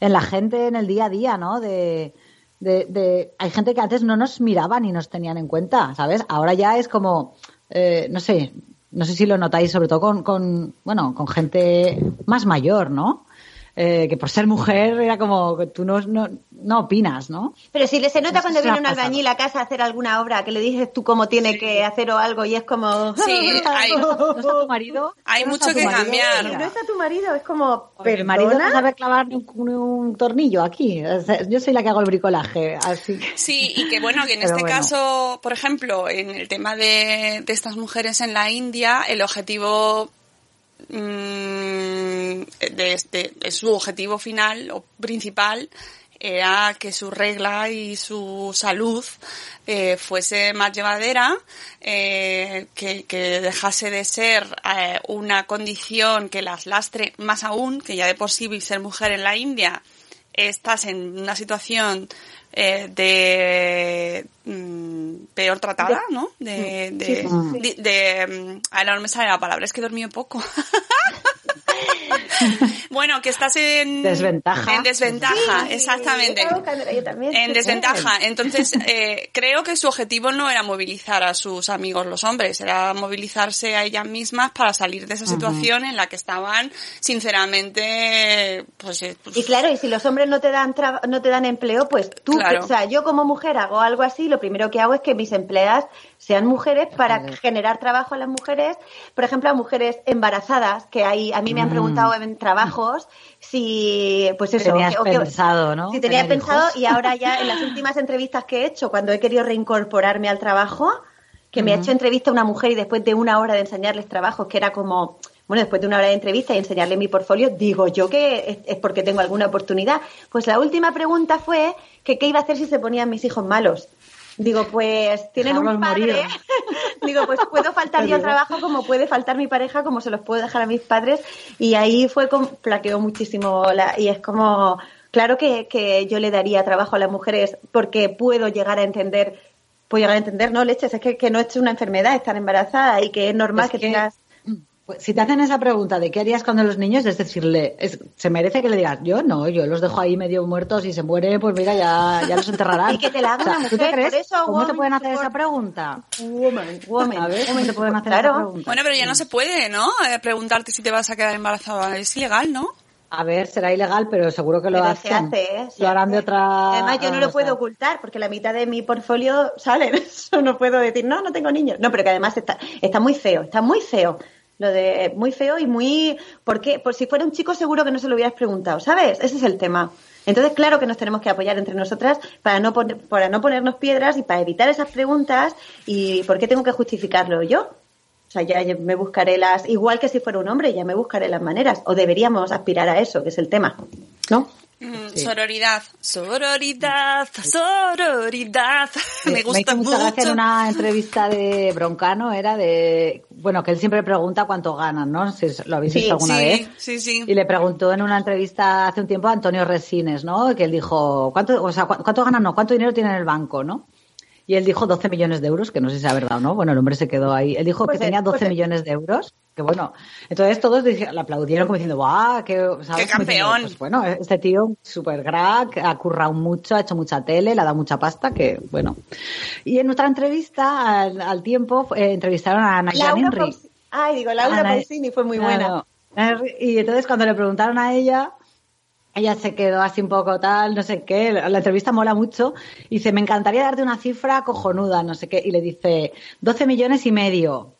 en la gente, en el día a día, ¿no? De, de, de, hay gente que antes no nos miraban y nos tenían en cuenta, ¿sabes? Ahora ya es como, eh, no sé, no sé si lo notáis, sobre todo con, con bueno, con gente más mayor, ¿no? Eh, que por ser mujer era como que tú no, no, no opinas, ¿no? Pero si le se nota No cuando viene un albañil a casa a hacer alguna obra, que le dices tú cómo tiene que hacer o algo y es como... Sí, *laughs* hay, ¿No está tu marido? hay ¿No está mucho tu que marido? cambiar. No está tu marido, es como... Oye, Mi marido no sabe clavar ni un, ni un tornillo aquí. Yo soy la que hago el bricolaje, así que... Sí, y que bueno, que en *laughs* Pero este bueno. caso, por ejemplo, en el tema de, de estas mujeres en la India, el objetivo mm, de, este- su objetivo final o principal era que su regla y su salud eh, fuese más llevadera, eh, que, que dejase de ser eh, una condición que las lastre más aún, que ya de por sí ser mujer en la India estás en una situación eh, de mm, peor tratada, ¿no? De, de, Sí, sí. de, de, mm, ahora no me sale la palabra, es que he dormido poco. *laughs* *laughs* bueno, que estás en Desventaja. En desventaja, Sí, exactamente. yo también. En desventaja. Entonces, *laughs* eh, creo que su objetivo no era movilizar a sus amigos los hombres, era movilizarse a ellas mismas para salir de esa situación en la que estaban, sinceramente, pues, eh, pues, Y claro, y si los hombres no te dan traba- no te dan empleo, pues tú, Claro. o sea, yo como mujer hago algo así, lo primero que hago es que mis empleadas sean mujeres para Vale. generar trabajo a las mujeres, por ejemplo, a mujeres embarazadas, que hay, a mí me han Mm. preguntado en trabajos si, pues eso, Tenías que- pensado, ¿no? Si tenía pensado hijos. y ahora ya en las *laughs* últimas entrevistas que he hecho, cuando he querido reincorporarme al trabajo, que me ha hecho entrevista una mujer y después de una hora de enseñarles trabajos, que era como, bueno, después de una hora de entrevista y enseñarle mi portfolio, digo yo que es, es porque tengo alguna oportunidad. Pues la última pregunta fue que qué iba a hacer si se ponían mis hijos malos. Digo, pues tienen un padre. morir. *laughs* Digo, pues puedo faltar yo al trabajo como puede faltar mi pareja, como se los puedo dejar a mis padres. Y ahí fue como, plaqueó muchísimo la, y es como, claro que, que yo le daría trabajo a las mujeres porque puedo llegar a entender, puedo llegar a entender, no leches, es que, que no es una enfermedad estar embarazada y que es normal Es que, que- tengas. Pues, si te hacen esa pregunta de qué harías con los niños, es decirle, es- se merece que le digas, yo no, yo los dejo ahí medio muertos y se muere, pues mira, ya, ya los enterrarán. *laughs* Y que te la haga O sea, una ¿tú te mujer, crees? por eso, ¿Cómo te pueden hacer esa support. pregunta? Woman, woman, A ver, ¿cómo woman te pueden hacer claro. esa pregunta? Bueno, pero ya no se puede, ¿no? Eh, preguntarte si te vas a quedar embarazada. Es ilegal, ¿no? A ver, será ilegal, pero seguro que lo Pero se hacen. hace, ¿eh? Se lo harán de hace. otra. Además, yo no lo puedo ocultar porque la mitad de mi portfolio *laughs* sale. Eso no puedo decir, no, no tengo niños. No, pero que además está, está muy feo, está muy feo. Lo de muy feo y muy. ¿Por qué? Por si fuera un chico, seguro que no se lo hubieras preguntado, ¿sabes? Ese es el tema. Entonces, claro que nos tenemos que apoyar entre nosotras para no, para no ponernos piedras y para evitar esas preguntas. ¿Y por qué tengo que justificarlo yo? O sea, ya me buscaré las. Igual que si fuera un hombre, ya me buscaré las maneras. O deberíamos aspirar a eso, que es el tema. ¿No? Mm, Sororidad, sororidad, sororidad. Me Me gusta hizo mucha gracia en mucho. una entrevista de Broncano, era de, bueno, que él siempre pregunta cuánto ganan, ¿no? Si lo habéis visto alguna vez. sí, sí. Y le preguntó en una entrevista hace un tiempo a Antonio Resines, ¿no? Que él dijo, ¿cuánto, o sea, cu- cuánto ganan, no? ¿Cuánto dinero tiene en el banco, no? Y él dijo 12 millones de euros, que no sé si es verdad o no. Bueno, el hombre se quedó ahí. Él dijo Pues que es- tenía 12 pues es- millones de euros. Que bueno, entonces todos le aplaudieron como diciendo, ¡guau! ¡Qué, ¿sabes? ¡Qué diciendo, campeón! Pues bueno, este tío súper crack, ha currado mucho, ha hecho mucha tele, le ha dado mucha pasta, que bueno. Y en otra entrevista, al, al tiempo, eh, entrevistaron a Nayan Henry. Pausini. Ay, digo, Laura Ana- Pausini fue muy buena. Y entonces cuando le preguntaron a ella, ella se quedó así un poco tal, no sé qué, la entrevista mola mucho, y dice, me encantaría darte una cifra cojonuda, no sé qué, y le dice, 12 millones y medio.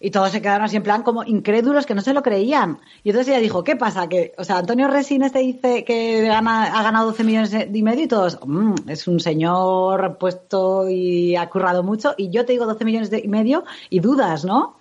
Y todos se quedaron así en plan como incrédulos que no se lo creían. Y entonces ella dijo, ¿qué pasa? Que, o sea, Antonio Resines te dice que gana, ha ganado 12 millones y medio y todos, "Mm, es un señor puesto y ha currado mucho. Y yo te digo 12 millones y medio y dudas, ¿no?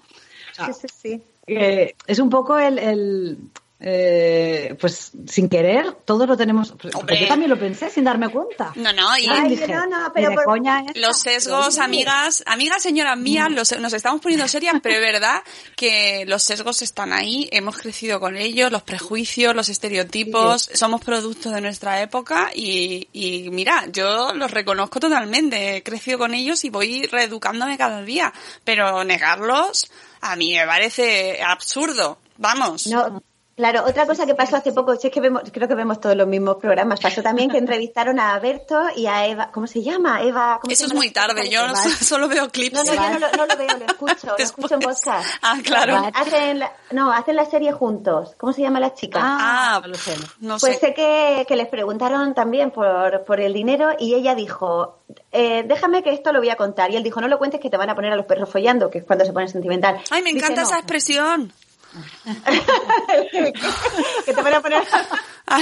Sí, sí, sí. Eh, es un poco el, el, eh, pues sin querer, todos lo tenemos. pues, Hombre. Yo también lo pensé sin darme cuenta. No, no, y Ay, dije, no, pero por- coña esta. los sesgos, amigas, amigas, señoras mías, los- nos estamos poniendo serias, pero es verdad que los sesgos están ahí, hemos crecido con ellos, los prejuicios, los estereotipos, somos productos de nuestra época y, y mira, yo los reconozco totalmente, he crecido con ellos y voy reeducándome cada día, pero negarlos a mí me parece absurdo, vamos. No, claro, otra cosa que pasó hace poco, si es que vemos, creo que vemos todos los mismos programas, pasó también que *laughs* entrevistaron a Berto y a Eva, ¿cómo se llama? Eva, ¿cómo se Eso es llama? muy tarde, yo no- *laughs* solo veo clips. No, no, yo no lo, no lo veo, lo *laughs* escucho, lo escucho en podcast. Ah, claro. Hacen la, no, hacen la serie juntos. ¿Cómo se llama la chica? Ah, no lo sé. no Pues sé. sé que, que les preguntaron también por, por el dinero y ella dijo, eh, déjame que esto lo voy a contar. Y él dijo, no lo cuentes que te van a poner a los perros follando, que es cuando se pone sentimental. Ay, me Dice, encanta "No". esa expresión. Que te van a poner... Ah,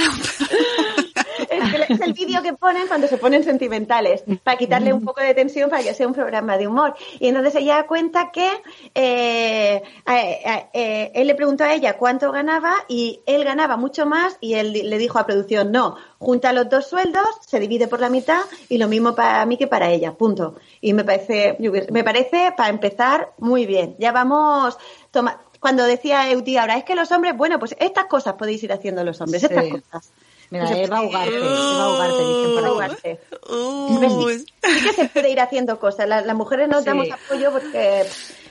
es, el vídeo que ponen cuando se ponen sentimentales, para quitarle un poco de tensión para que sea un programa de humor. Y entonces ella cuenta que eh, eh, eh, él le preguntó a ella cuánto ganaba y él ganaba mucho más y él le dijo a producción, no, junta los dos sueldos, se divide por la mitad y lo mismo para mí que para ella, punto. Y me parece, me parece, para empezar, muy bien. Ya vamos, toma, cuando decía Euti ahora, es que los hombres, bueno, pues estas cosas podéis ir haciendo los hombres, Sí. estas cosas. Mira, Pues Eva Ugarte, Eva Ugarte, dicen aquí. Ugarte. Sí que se puede ir haciendo cosas. Las, las mujeres nos Sí. damos apoyo porque,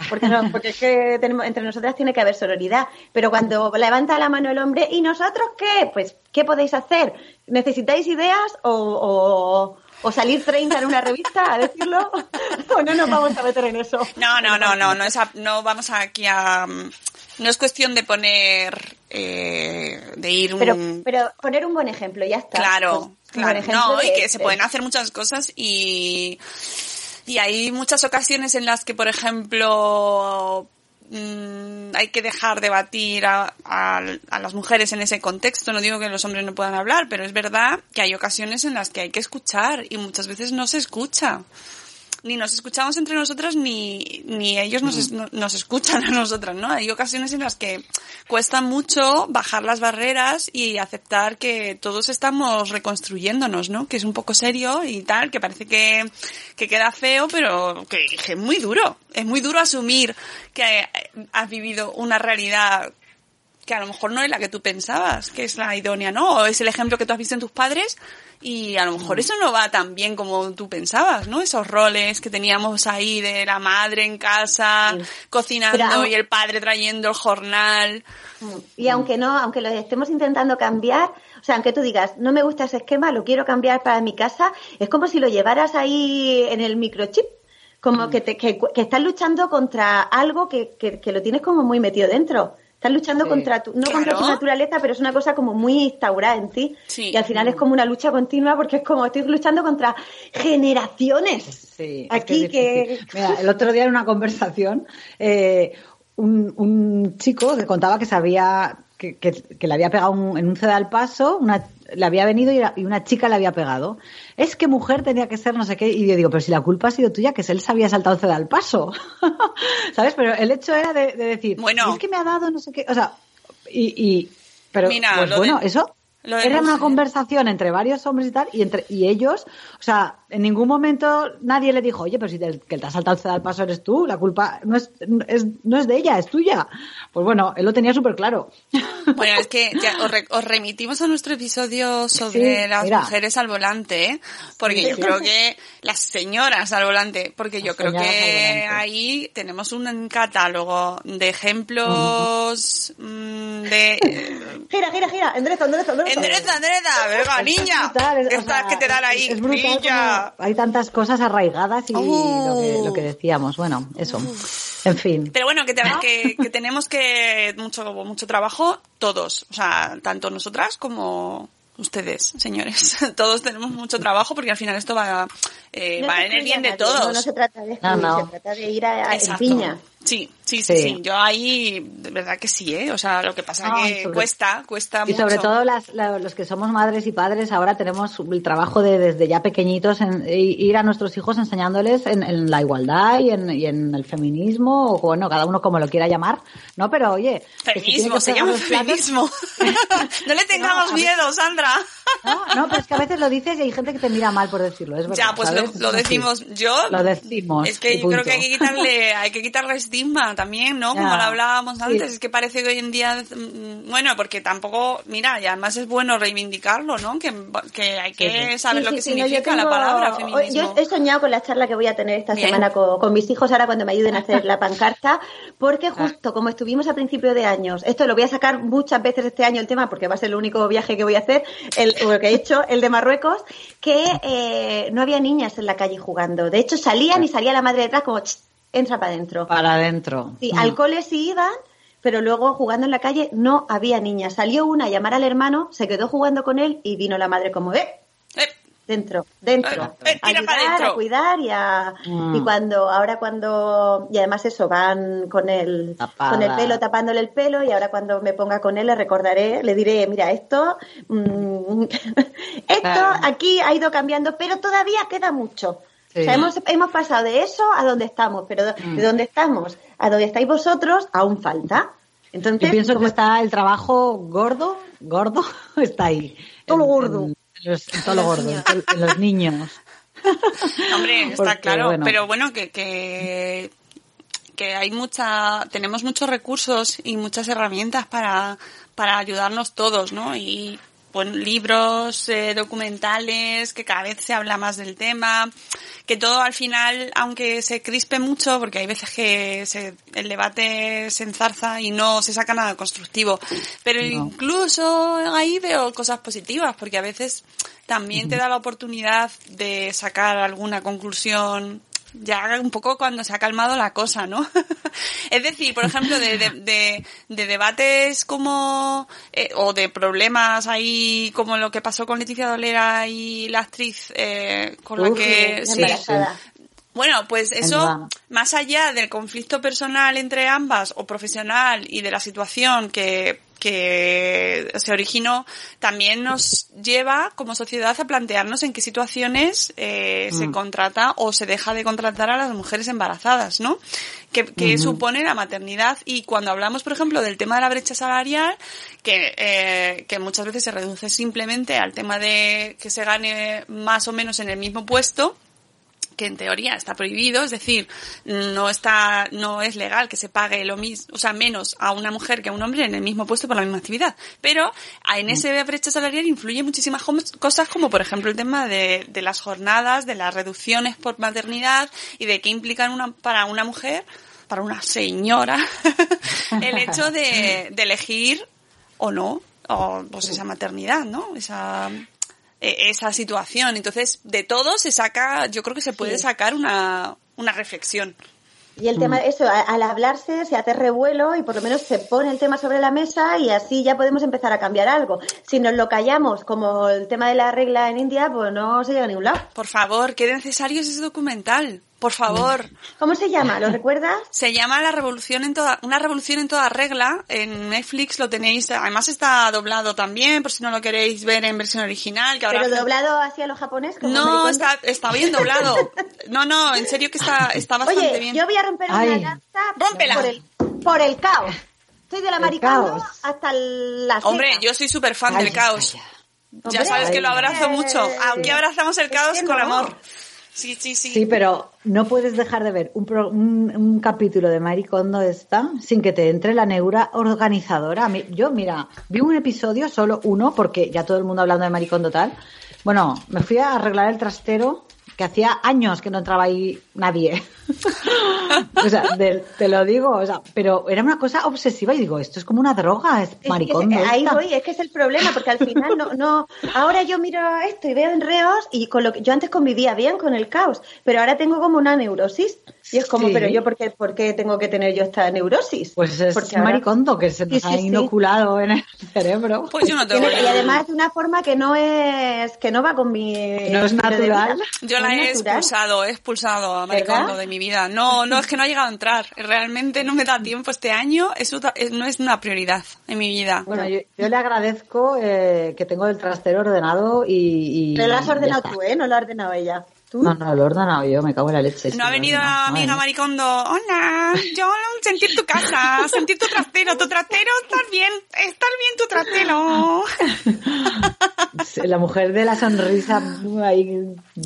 porque, no- porque es que tenemos, entre nosotras tiene que haber sororidad. Pero cuando levanta la mano el hombre, ¿y nosotros qué? Pues, ¿qué podéis hacer? ¿Necesitáis ideas o, o, o salir 30 en una revista a decirlo? ¿O no nos vamos a meter en eso? No, no, no, no, no, es a- no vamos aquí a... No es cuestión de poner, eh, de ir un... Pero, pero poner un buen ejemplo, ya está. Claro, Pues, claro. No, y que se de- pueden hacer muchas cosas y, y hay muchas ocasiones en las que, por ejemplo, mm, hay que dejar debatir a, a, a las mujeres en ese contexto. No digo que los hombres no puedan hablar, pero es verdad que hay ocasiones en las que hay que escuchar y muchas veces no se escucha. Ni nos escuchamos entre nosotras ni, ni ellos nos, nos escuchan a nosotras, ¿no? Hay ocasiones en las que cuesta mucho bajar las barreras y aceptar que todos estamos reconstruyéndonos, ¿no? Que es un poco serio y tal, que parece que, que queda feo, pero que, que es muy duro. Es muy duro asumir que has vivido una realidad que a lo mejor no es la que tú pensabas, que es la idónea, ¿no? O es el ejemplo que tú has visto en tus padres y a lo mejor eso no va tan bien como tú pensabas, ¿no? Esos roles que teníamos ahí de la madre en casa, cocinando Pero y el padre trayendo el jornal. Y aunque no, aunque lo estemos intentando cambiar, o sea, aunque tú digas, no me gusta ese esquema, lo quiero cambiar para mi casa, es como si lo llevaras ahí en el microchip. Como que, te, que, que estás luchando contra algo que, que, que lo tienes como muy metido dentro. Estás luchando Sí. contra tu, no contra tu naturaleza, pero es una cosa como muy instaurada en ti. Sí. Y al final es como una lucha continua porque es como estoy luchando contra generaciones. Sí, es Aquí es que. Mira, el otro día en una conversación, eh, un, un chico que contaba que sabía que, que, que le había pegado un- en un ceda al paso, una, le había venido y, la- y una chica le había pegado. Es que mujer tenía que ser no sé qué. Y yo digo, pero si la culpa ha sido tuya, que es él se había saltado el ceda al paso. *laughs* ¿Sabes? Pero el hecho era de, de decir, Bueno. "Y es que me ha dado no sé qué. O sea, y, y pero Mira, pues bueno, de- eso era una conversación entre varios hombres y tal, y entre y ellos, o sea, en ningún momento nadie le dijo, oye, pero si te, que te has saltado al paso eres tú, la culpa no es, es- no es de ella, es tuya. Pues bueno, él lo tenía súper claro. Bueno, es que ya os, re- os remitimos a nuestro episodio sobre Sí, las mira. mujeres al volante, ¿eh? porque yo creo que las señoras al volante, porque yo creo que ahí tenemos un catálogo de ejemplos mm, de... gira, gira, gira, endereza, endereza, endereza. Endereza, endereza, venga, niña, es- o estas sea, que te dan ahí, es brutal niña. como hay tantas cosas arraigadas y Uh. lo, que, lo que decíamos, bueno, eso. En fin. Pero bueno, que, te- que, que tenemos que mucho, mucho trabajo todos, o sea, tanto nosotras como ustedes, señores. *laughs* Todos tenemos mucho trabajo porque al final esto va, eh, No va se en el bien de todos. No, no se trata de No, excluir, no. se trata de ir a, a- en piña. Sí, sí, Sí, sí, Sí. sí, Yo ahí, de verdad que sí, ¿eh? O sea, lo que pasa No, que sobre- cuesta, cuesta Y sobre mucho. todo las, la- los que somos madres y padres ahora tenemos el trabajo de desde ya pequeñitos en, ir a nuestros hijos enseñándoles en, en la igualdad y en, y en el feminismo o bueno cada uno como lo quiera llamar no pero oye que si tiene Feminismo, que se llama feminismo. *laughs* no le tengamos No, miedo, Sandra. No no pero es que a veces lo dices y hay gente que te mira mal por decirlo es verdad Ya, pues lo, lo decimos yo. lo decimos Es que yo creo que hay que quitarle, hay que quitarle estigma también, ¿no? Ya. Como lo hablábamos Sí. antes, es que parece que hoy en día, mm, bueno, porque tampoco, mira, y además es bueno reivindicarlo, ¿no? Que, que hay que Sí, saber lo que sí, no, significa la palabra feminismo. Yo he soñado con la charla que voy a tener esta Bien. semana con, con mis hijos ahora cuando me ayuden a hacer la *laughs* pancarta, porque Ah. justo como estuvimos a principio de años, esto lo voy a sacar muchas veces este año el tema porque va a ser el único viaje que voy a hacer, el, o que he hecho, el de Marruecos, que eh, no había niñas en la calle jugando. De hecho salían y salía la madre detrás como, "Ch, entra para adentro. para adentro Sí, Mm. al cole sí iban, pero luego jugando en la calle no había niñas. Salió una a llamar al hermano, se quedó jugando con él y vino la madre como, ¡eh! Dentro, dentro. Eh, eh, ayudar, dentro. a cuidar y a... Mm. Y cuando, ahora cuando... Y además eso, van con el, Tapada. con el pelo, tapándole el pelo y ahora cuando me ponga con él le recordaré, le diré, mira, esto... mm, *laughs* esto Claro. aquí ha ido cambiando, pero todavía queda mucho. Sí. O sea, hemos, hemos pasado de eso a donde estamos, pero de- Mm. de donde estamos a donde estáis vosotros aún falta. Entonces, yo pienso que está el trabajo gordo gordo *laughs* está ahí Todo En- gordo. en, en todo lo gordo en, en los niños *laughs* Hombre, está Porque, claro, bueno. pero bueno, que, que, que hay mucha, tenemos muchos recursos y muchas herramientas para, para ayudarnos todos, ¿no? Y bueno, libros, eh, documentales, que cada vez se habla más del tema, que todo al final, aunque se crispe mucho, porque hay veces que se, el debate se enzarza y no se saca nada constructivo, pero No. incluso ahí veo cosas positivas, porque a veces también te da la oportunidad de sacar alguna conclusión ya un poco cuando se ha calmado la cosa, ¿no? *laughs* es decir, por ejemplo, de, de, de, de debates como, eh, o de problemas ahí como lo que pasó con Leticia Dolera y la actriz eh, con la que... sí. Bueno, pues eso, más allá del conflicto personal entre ambas o profesional y de la situación que, que se originó, también nos lleva como sociedad a plantearnos en qué situaciones eh, se Mm. contrata o se deja de contratar a las mujeres embarazadas, ¿no? Que, que supone la maternidad y cuando hablamos, por ejemplo, del tema de la brecha salarial, que, eh, que muchas veces se reduce simplemente al tema de que se gane más o menos en el mismo puesto, que en teoría está prohibido, es decir, no está, no es legal que se pague lo mismo, o sea, menos a una mujer que a un hombre en el mismo puesto por la misma actividad. Pero en ese brecha salarial influye muchísimas cosas, como por ejemplo el tema de, de las jornadas, de las reducciones por maternidad y de qué implican una, para una mujer, para una señora, *laughs* el hecho de, de elegir o no, o pues esa maternidad, ¿no? Esa, esa situación. Entonces, de todo se saca, yo creo que se puede Sí. sacar una, una reflexión. Y el tema, eso, a- al hablarse se hace revuelo y por lo menos se pone el tema sobre la mesa y así ya podemos empezar a cambiar algo. Si nos lo callamos, como el tema de la regla en India, pues no se llega a ningún lado. Por favor, qué necesario es ese documental. Por favor. ¿Cómo se llama? ¿Lo *laughs* recuerdas? Se llama La Revolución en toda, una revolución en toda regla. En Netflix lo tenéis, además está doblado también, por si no lo queréis ver en versión original, que ahora Pero hace- doblado hacia lo japonés. No, está, está bien doblado. *laughs* No, no, en serio que está, está bastante Oye, bien. yo voy a romper Ay. una lanza Rómpela. por el, por el caos. Estoy de la caos. hasta la Hombre, seca. yo soy súper fan del Calla, caos. Ya Hombre, sabes que lo ay, abrazo eh, mucho. Aquí sí. abrazamos el Es caos que con no. amor. Sí, sí, sí. Sí, pero no puedes dejar de ver un, pro- un, un capítulo de Maricondo esta sin que te entre la neura organizadora. Yo, mira, vi un episodio, solo uno, porque ya todo el mundo hablando de Maricondo tal. Bueno, me fui a arreglar el trastero, que hacía años que no entraba ahí nadie. O sea, de- te lo digo, o sea, pero era una cosa obsesiva y digo, esto es como una droga, es Es que se- ahí voy, es que es el problema, porque al final no, no, ahora yo miro esto y veo enreos y con lo que yo antes convivía bien con el caos, pero ahora tengo como una neurosis y es como, Sí. pero yo por qué, por qué tengo que tener yo esta neurosis? Pues es Porque ahora- Maricondo que se nos Sí, ha sí, sí. inoculado en el cerebro. Pues yo no tengo Tiene- y además de una forma que no es, que no va con mi No es natural. Yo la es he natural. expulsado, he expulsado a Maricondo de mi vida. No, no, es que no ha llegado a entrar. Realmente no me da tiempo este año. Eso es- no es una prioridad en mi vida. Bueno, yo, yo le agradezco eh, que tengo el trastero ordenado y... y Pero lo has ordenado tú, ¿eh? No lo ha ordenado ella. ¿Tú? No, no, lo he ordenado yo, me cago en la leche. sí, No ha venido la amiga. Maricondo. Hola, yo sentir tu casa, sentir tu trastero, tu trastero, estás bien, estás bien tu trastero. *laughs* La mujer de la sonrisa ahí...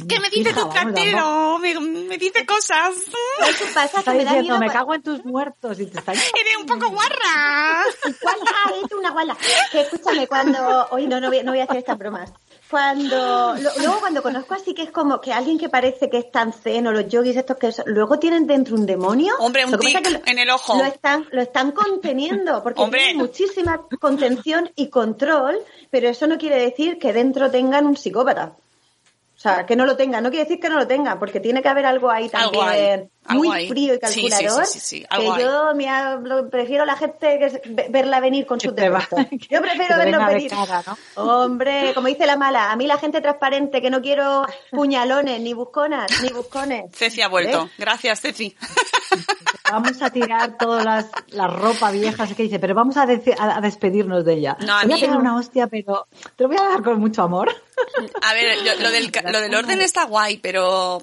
¿Qué me dice fija, tu trastero? Me, me dice cosas. ¿Sabes qué pasa? Está Que me da diciendo, miedo. me cago en tus muertos y te está Eres un poco guarra. Guala, eres una guala. Que escúchame, cuando. Hoy no, no voy, no voy a hacer estas bromas. Cuando. lo- luego, cuando conozco así que es como que alguien que parece que es tan zen o los yogis estos que son- luego tienen dentro un demonio. Hombre, un tic es que lo- en el ojo. Lo están, lo están conteniendo porque Hombre. tienen muchísima contención y control, pero eso no quiere decir que dentro tengan un psicópata. O sea, que no lo tengan, no quiere decir que no lo tengan, porque tiene que haber algo ahí también muy frío y Sí, sí, sí, calculador. sí, sí, algo que yo me ha- lo- prefiero la gente que verla venir con sus defectos. *laughs* Yo prefiero verlo venir. cara, ¿no? Hombre, como dice la mala, a mí la gente transparente que no quiero *laughs* puñalones, ni busconas, ni buscones. Ceci ha vuelto. ¿Eh? Gracias, Ceci. *laughs* Vamos a tirar todas las la ropa vieja, así que dice, pero vamos a, a- a despedirnos de ella. No, a voy a mí- pegar una hostia, pero te lo voy a dar con mucho amor. A ver, yo- lo, del, lo del orden está guay, pero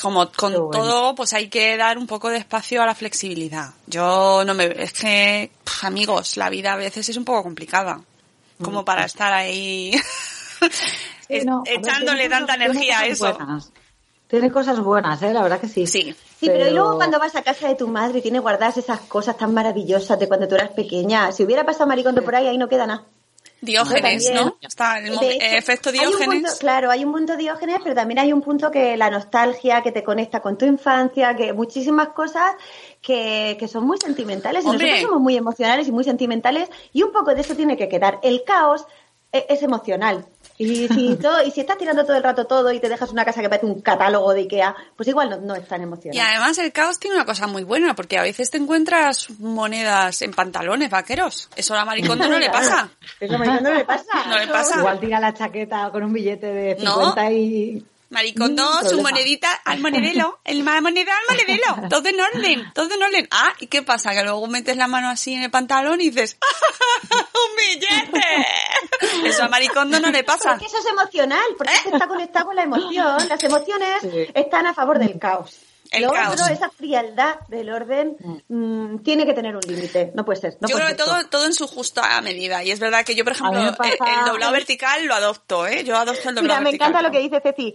como con bueno. todo, pues hay que dar un poco de espacio a la flexibilidad. Yo no me... Es que, amigos, la vida a veces es un poco complicada. Como para estar ahí *laughs* Sí, no, ver, echándole tiene tanta cosas- tiene energía a eso. buenas. Tiene cosas buenas, ¿eh? La verdad que sí. Sí. Sí, pero... y luego cuando vas a casa de tu madre y tienes guardadas esas cosas tan maravillosas de cuando tú eras pequeña, si hubiera pasado maricondo por ahí, ahí no queda nada. Diógenes. ¿no? Está el hecho, eh, efecto hay un punto- Diógenes. claro, hay un punto Diógenes, pero también hay un punto que la nostalgia, que te conecta con tu infancia, que muchísimas cosas que, que son muy sentimentales. Y nosotros somos muy emocionales y muy sentimentales, y un poco de eso tiene que quedar. El caos e- es, emocional. Y si, todo, y si estás tirando todo el rato todo y te dejas una casa que parece un catálogo de Ikea, pues igual no, no es tan emocional. Y además el caos tiene una cosa muy buena, porque a veces te encuentras monedas en pantalones vaqueros. Eso a Maricondo no le pasa. Eso a Maricondo no le pasa. No le pasa. Igual tira la chaqueta con un billete de No. 50 y... Maricondo, Mm, su problema. monedita al monedero, el ma- moneda al monedero, *laughs* todo en orden, todo en orden. Ah, ¿y qué pasa? Que luego metes la mano así en el pantalón y dices, *laughs* ¡un billete! *laughs* Eso a Maricondo no le pasa. Porque eso es emocional, porque que está conectado con la emoción. Las emociones Sí. están a favor del caos. El Lo caos. otro, esa frialdad del orden, mm, tiene que tener un límite. No puede ser. No yo puede creo que todo, todo en su justa medida. Y es verdad que yo, por ejemplo, el, doblado vertical lo adopto, ¿eh? Yo adopto el doblado Mira, me vertical. encanta lo que dice Ceci.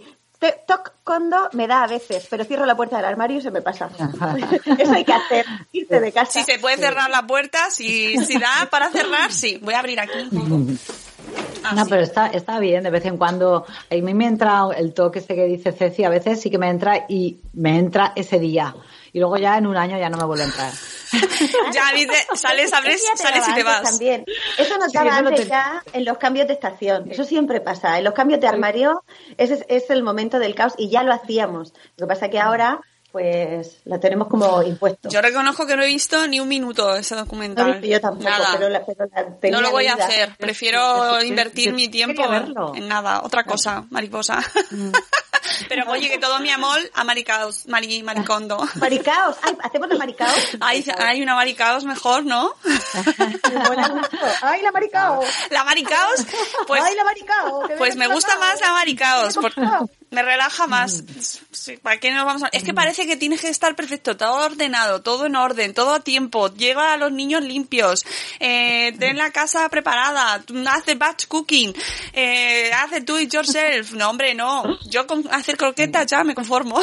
Toc condo me da a veces, pero cierro la puerta del armario y se me pasa. *laughs* Eso hay que hacer, irte de casa. Si se puede cerrar la puerta, si, si da para cerrar, sí. Voy a abrir aquí un poco. Ah, No, sí. pero está, está bien, de vez en cuando. A mí me entra el toque este que dice Ceci, a veces sí que me entra y me entra ese día. Y luego ya en un año ya no me vuelve a entrar. *laughs* Ya dice, sales, abres, sales y te vas. También. Eso nos daba antes te- ya en los cambios de estación. Eso siempre pasa. En los cambios de armario ese es, es el momento del caos y ya lo hacíamos. Lo que pasa es que ahora pues lo tenemos como impuesto. Yo reconozco que no he visto ni un minuto ese no documental. visto yo tampoco, Nada. pero, la, pero la tenía no lo voy a hacer. Prefiero yo- invertir yo mi tiempo verlo. en nada, otra cosa, mariposa. *laughs* Pero oye, que todo mi amor a maricaos, mari, maricondo. Maricaos. Ay, ¿Hacemos los maricaos? *laughs* Hay, hay una maricaos mejor, ¿no? Ay, la maricao. La maricaos, pues, Ay, la maricao. que pues me gusta más la maricaos. Porque *laughs* me relaja más. Sí, ¿Para qué nos vamos a... Es que parece que tienes que estar perfecto, todo ordenado, todo en orden, todo a tiempo. Lleva a los niños limpios. Eh, ten la casa preparada. Haz de batch cooking. Eh, haz de do it yourself. No, hombre, no. Yo con hacer croquetas ya me conformo.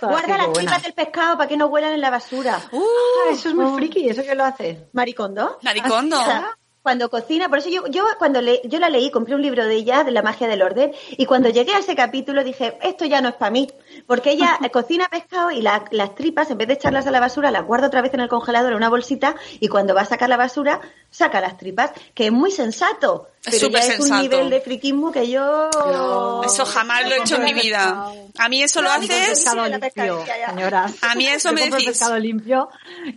Guarda las tripas del pescado para que no huelan en la basura. Ah, eso es muy friki, ¿eso que lo hace? Maricondo. Maricondo. Así. Cuando cocina, por eso yo, yo cuando le, yo la leí, compré un libro de ella, de la magia del orden, y cuando llegué a ese capítulo dije, esto ya no es para mí, porque ella cocina pescado y la- las tripas, en vez de echarlas a la basura, las guarda otra vez en el congelador en una bolsita, y cuando va a sacar la basura, saca las tripas, que es muy sensato. Es Pero ya súper es un sensato. nivel de friquismo que yo... Eso jamás lo he hecho en mi vida. A mí eso lo No, con haces... limpio, señoras. A mí eso Yo me decís. pescado limpio,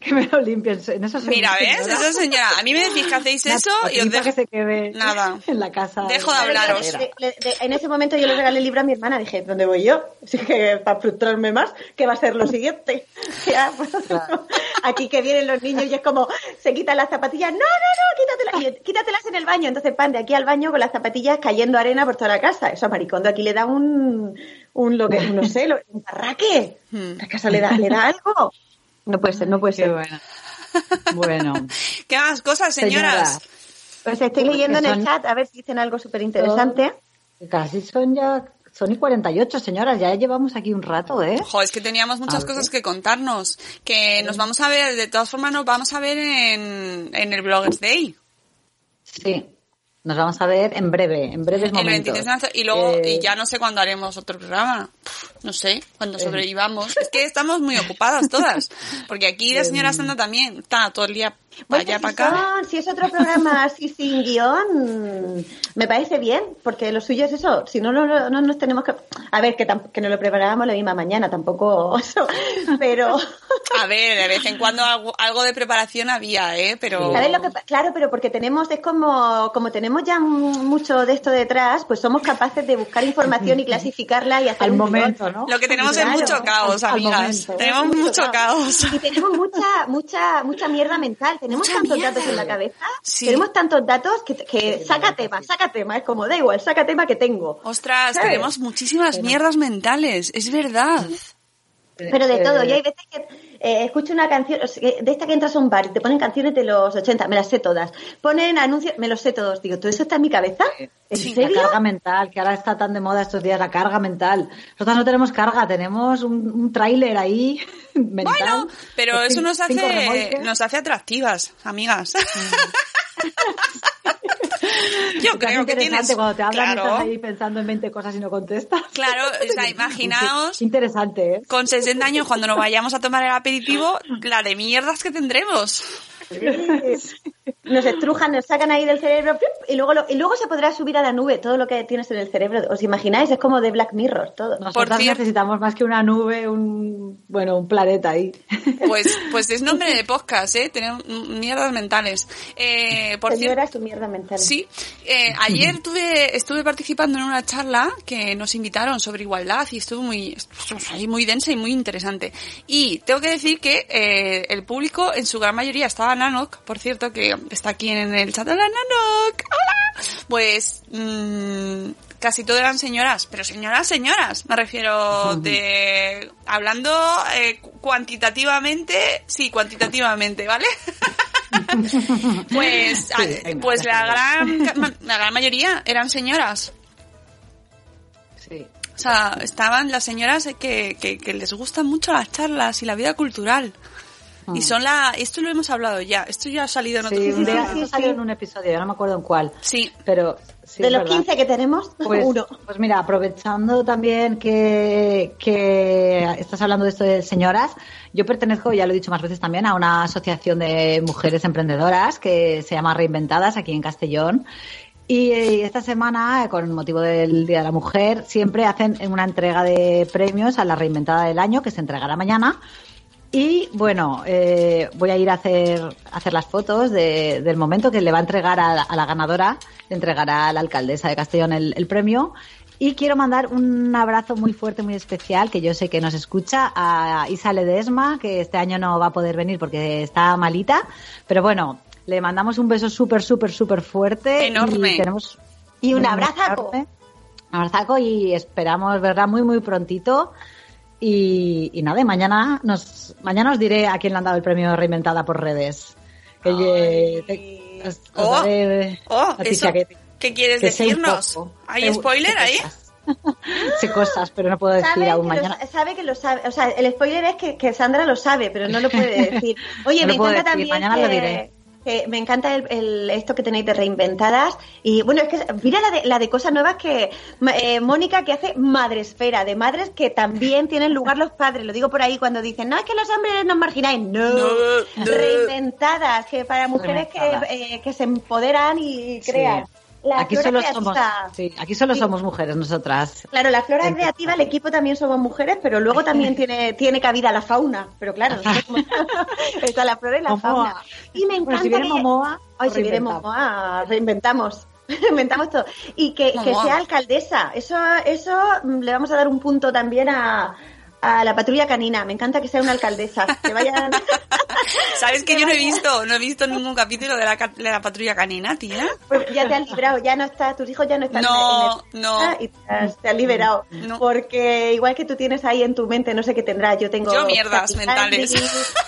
que me lo limpien. En eso Mira, ¿ves? señora. Eso, señora. A mí me decís que hacéis eso y os dejo... que se quede Nada. en la casa. Dejo de la hablaros. Le- le- de- en ese momento yo le regalé el libro a mi hermana. Dije, ¿dónde voy yo? Así que para frustrarme más, ¿qué va a ser lo siguiente? *laughs* Ya, pues, aquí que vienen los niños y es como, se quitan las zapatillas. No, no, no, quítatelas. Y quítatelas en el baño. Entonces, pan, de aquí al baño con las zapatillas cayendo arena por toda la casa. Eso a Maricondo aquí le da un, un lo que, no sé, lo- un parraque. Hmm. ¿La casa le da, le da algo? No puede ser, no puede Qué ser. bueno. Bueno, *laughs* ¿Qué más cosas, señoras? Pues estoy leyendo en el Son- chat a ver si dicen algo súper interesante. casi son ya, son y 48, señoras. Ya llevamos aquí un rato, ¿eh? Jo, es que teníamos muchas cosas que contarnos. Que nos vamos a ver, de todas formas nos vamos a ver en, en el Bloggers Day. Sí. Nos vamos a ver en breve, en breves El momentos. 23 de marzo. Y luego, Eh, y ya no sé cuándo haremos otro programa. No sé, cuando sobrevivamos. Es que estamos muy ocupadas todas. Porque aquí la señora Sandra también está todo el día para allá, para acá. si es otro programa así sin guion, me parece bien, porque lo suyo es eso. Si no, no, no, no nos tenemos que. A ver, que, que nos lo preparábamos la misma mañana, tampoco eso. Pero. A ver, de vez en cuando algo, algo de preparación había, ¿eh? Pero... ¿Sabes lo que pa- Claro, pero porque tenemos, es como, como tenemos ya mu- mucho de esto detrás, pues somos capaces de buscar información y clasificarla y hacer Al un momento, guion. ¿no? Lo que tenemos Claro, es mucho caos, al amigas. momento. Tenemos mucho caos. Y tenemos mucha, mucha, mucha mierda mental. Tenemos Mucha tantos mierda. datos en la cabeza. Sí. Tenemos tantos datos que, que saca tema, saca tema. Es como, da igual, saca tema que tengo. Ostras, ¿Sabes? tenemos muchísimas mierdas mentales, es verdad. Pero de todo. Eh, Y hay veces que eh, escucho una canción, o sea, que de esta que entras a un bar y te ponen canciones de los 80, me las sé todas. Ponen anuncios, me los sé todos. Digo, ¿todo eso está en mi cabeza? ¿En Sí, serio? La carga mental, que ahora está tan de moda estos días, la carga mental. Nosotras no tenemos carga, tenemos un, un tráiler ahí *laughs* mental. Bueno, pero eso nos hace, nos hace atractivas, amigas. Es *laughs* Yo creo que interesante tienes... cuando te hablan y estás Claro, ahí pensando en 20 cosas y no contestas. claro, o sea, *laughs* imaginaos interesante, ¿eh? con 60 años cuando nos vayamos a tomar el aperitivo, la de mierdas que tendremos. Nos estrujan, nos sacan ahí del cerebro y luego, lo- y luego se podrá subir a la nube todo lo que tienes en el cerebro. ¿Os imagináis? Es como de Black Mirror todo. Nosotras cierto- necesitamos más que una nube, un bueno, un planeta ahí. *laughs* Pues, pues es nombre de podcast, ¿eh? Tenemos mierdas mentales. Eh, por cierto, Señora, su mierda mental. Sí, eh, ayer tuve, estuve participando en una charla que nos invitaron sobre igualdad y estuvo muy, muy densa y muy interesante. Y tengo que decir que eh, el público en su gran mayoría estaba Nanok, por cierto, que está aquí en el chat. ¡Hola, Nanok! ¡Hola! Pues mm, casi todo eran señoras, pero señoras, señoras. Me refiero de... *laughs* Hablando eh, cuantitativamente, sí, cuantitativamente, ¿vale? *laughs* pues, pues la gran, *laughs* la gran mayoría eran señoras. Sí. O sea, estaban las señoras que, que, que les gustan mucho las charlas y la vida cultural. Y son la... Esto lo hemos hablado ya. Esto ya ha salido en otro Sí, sí, esto sí. salió en un episodio, yo no me acuerdo en cuál. Sí. Pero sí, de los verdad. 15 que tenemos, *laughs* Pues, uno. pues mira, aprovechando también que, que estás hablando de esto de señoras, yo pertenezco, ya lo he dicho más veces también, a una asociación de mujeres emprendedoras que se llama Reinventadas aquí en Castellón. Y eh, esta semana, con motivo del Día de la Mujer, siempre hacen una entrega de premios a la reinventada del año, que se entregará mañana. Y bueno, eh, voy a ir a hacer, a hacer las fotos de- del momento que le va a entregar a, la- a la ganadora, le entregará a la alcaldesa de Castellón el, el premio. Y quiero mandar un abrazo muy fuerte, muy especial, que yo sé que nos escucha, a Isa Ledesma, que este año no va a poder venir porque está malita. Pero bueno, le mandamos un beso súper, súper, súper fuerte. Enorme. Y, tenemos Y un abrazaco. Un abrazaco y esperamos verla muy, muy prontito. Y, y nada, mañana nos, mañana os diré a quién le han dado el premio Reinventada por redes. Que ye- te- os- os Oh, daré oh, eso. que- ¿Qué quieres que decirnos? ¿Hay spoiler ahí? cosas. *laughs* sé cosas, pero no puedo decir aún lo, mañana. sa- sabe que lo sabe. O sea, el spoiler es que, que Sandra lo sabe, pero no lo puede *laughs* decir. Oye, No me encanta decir, también mañana lo diré. Que me encanta el, el- esto que tenéis de reinventadas. Y bueno, es que mira la de, la de cosas nuevas que eh, Mónica que hace madresfera, de madres que también tienen lugar los padres. Lo digo por ahí cuando dicen, no, es que los hombres nos margináis. No, No, no. reinventadas, que para mujeres que, eh, que se empoderan y Sí. La aquí solo creativa. somos, sí, aquí solo Sí. somos mujeres nosotras. Claro, la flora creativa, el equipo también somos mujeres, pero luego también tiene, tiene cabida la fauna. Pero claro, *laughs* está la flora y la Momoa. fauna. Y me Bueno, encanta si viene que- Momoa, Ay, si viene. Momoa, reinventamos. *laughs* Reinventamos todo. Y que, sea alcaldesa. Eso, eso mm, le vamos a dar un punto también a, a la patrulla canina. Me encanta que sea una alcaldesa. Que vayan. *laughs* ¿Sabes que yo no he visto, no he visto ningún capítulo de la, ca- de la patrulla canina, tía? Pues ya te has librado, ya no está, tus hijos ya no están No, en el- no. Y te has, te has liberado. No. Porque igual que tú tienes ahí en tu mente, no sé qué tendrás, yo tengo... Yo mierdas Katy mentales.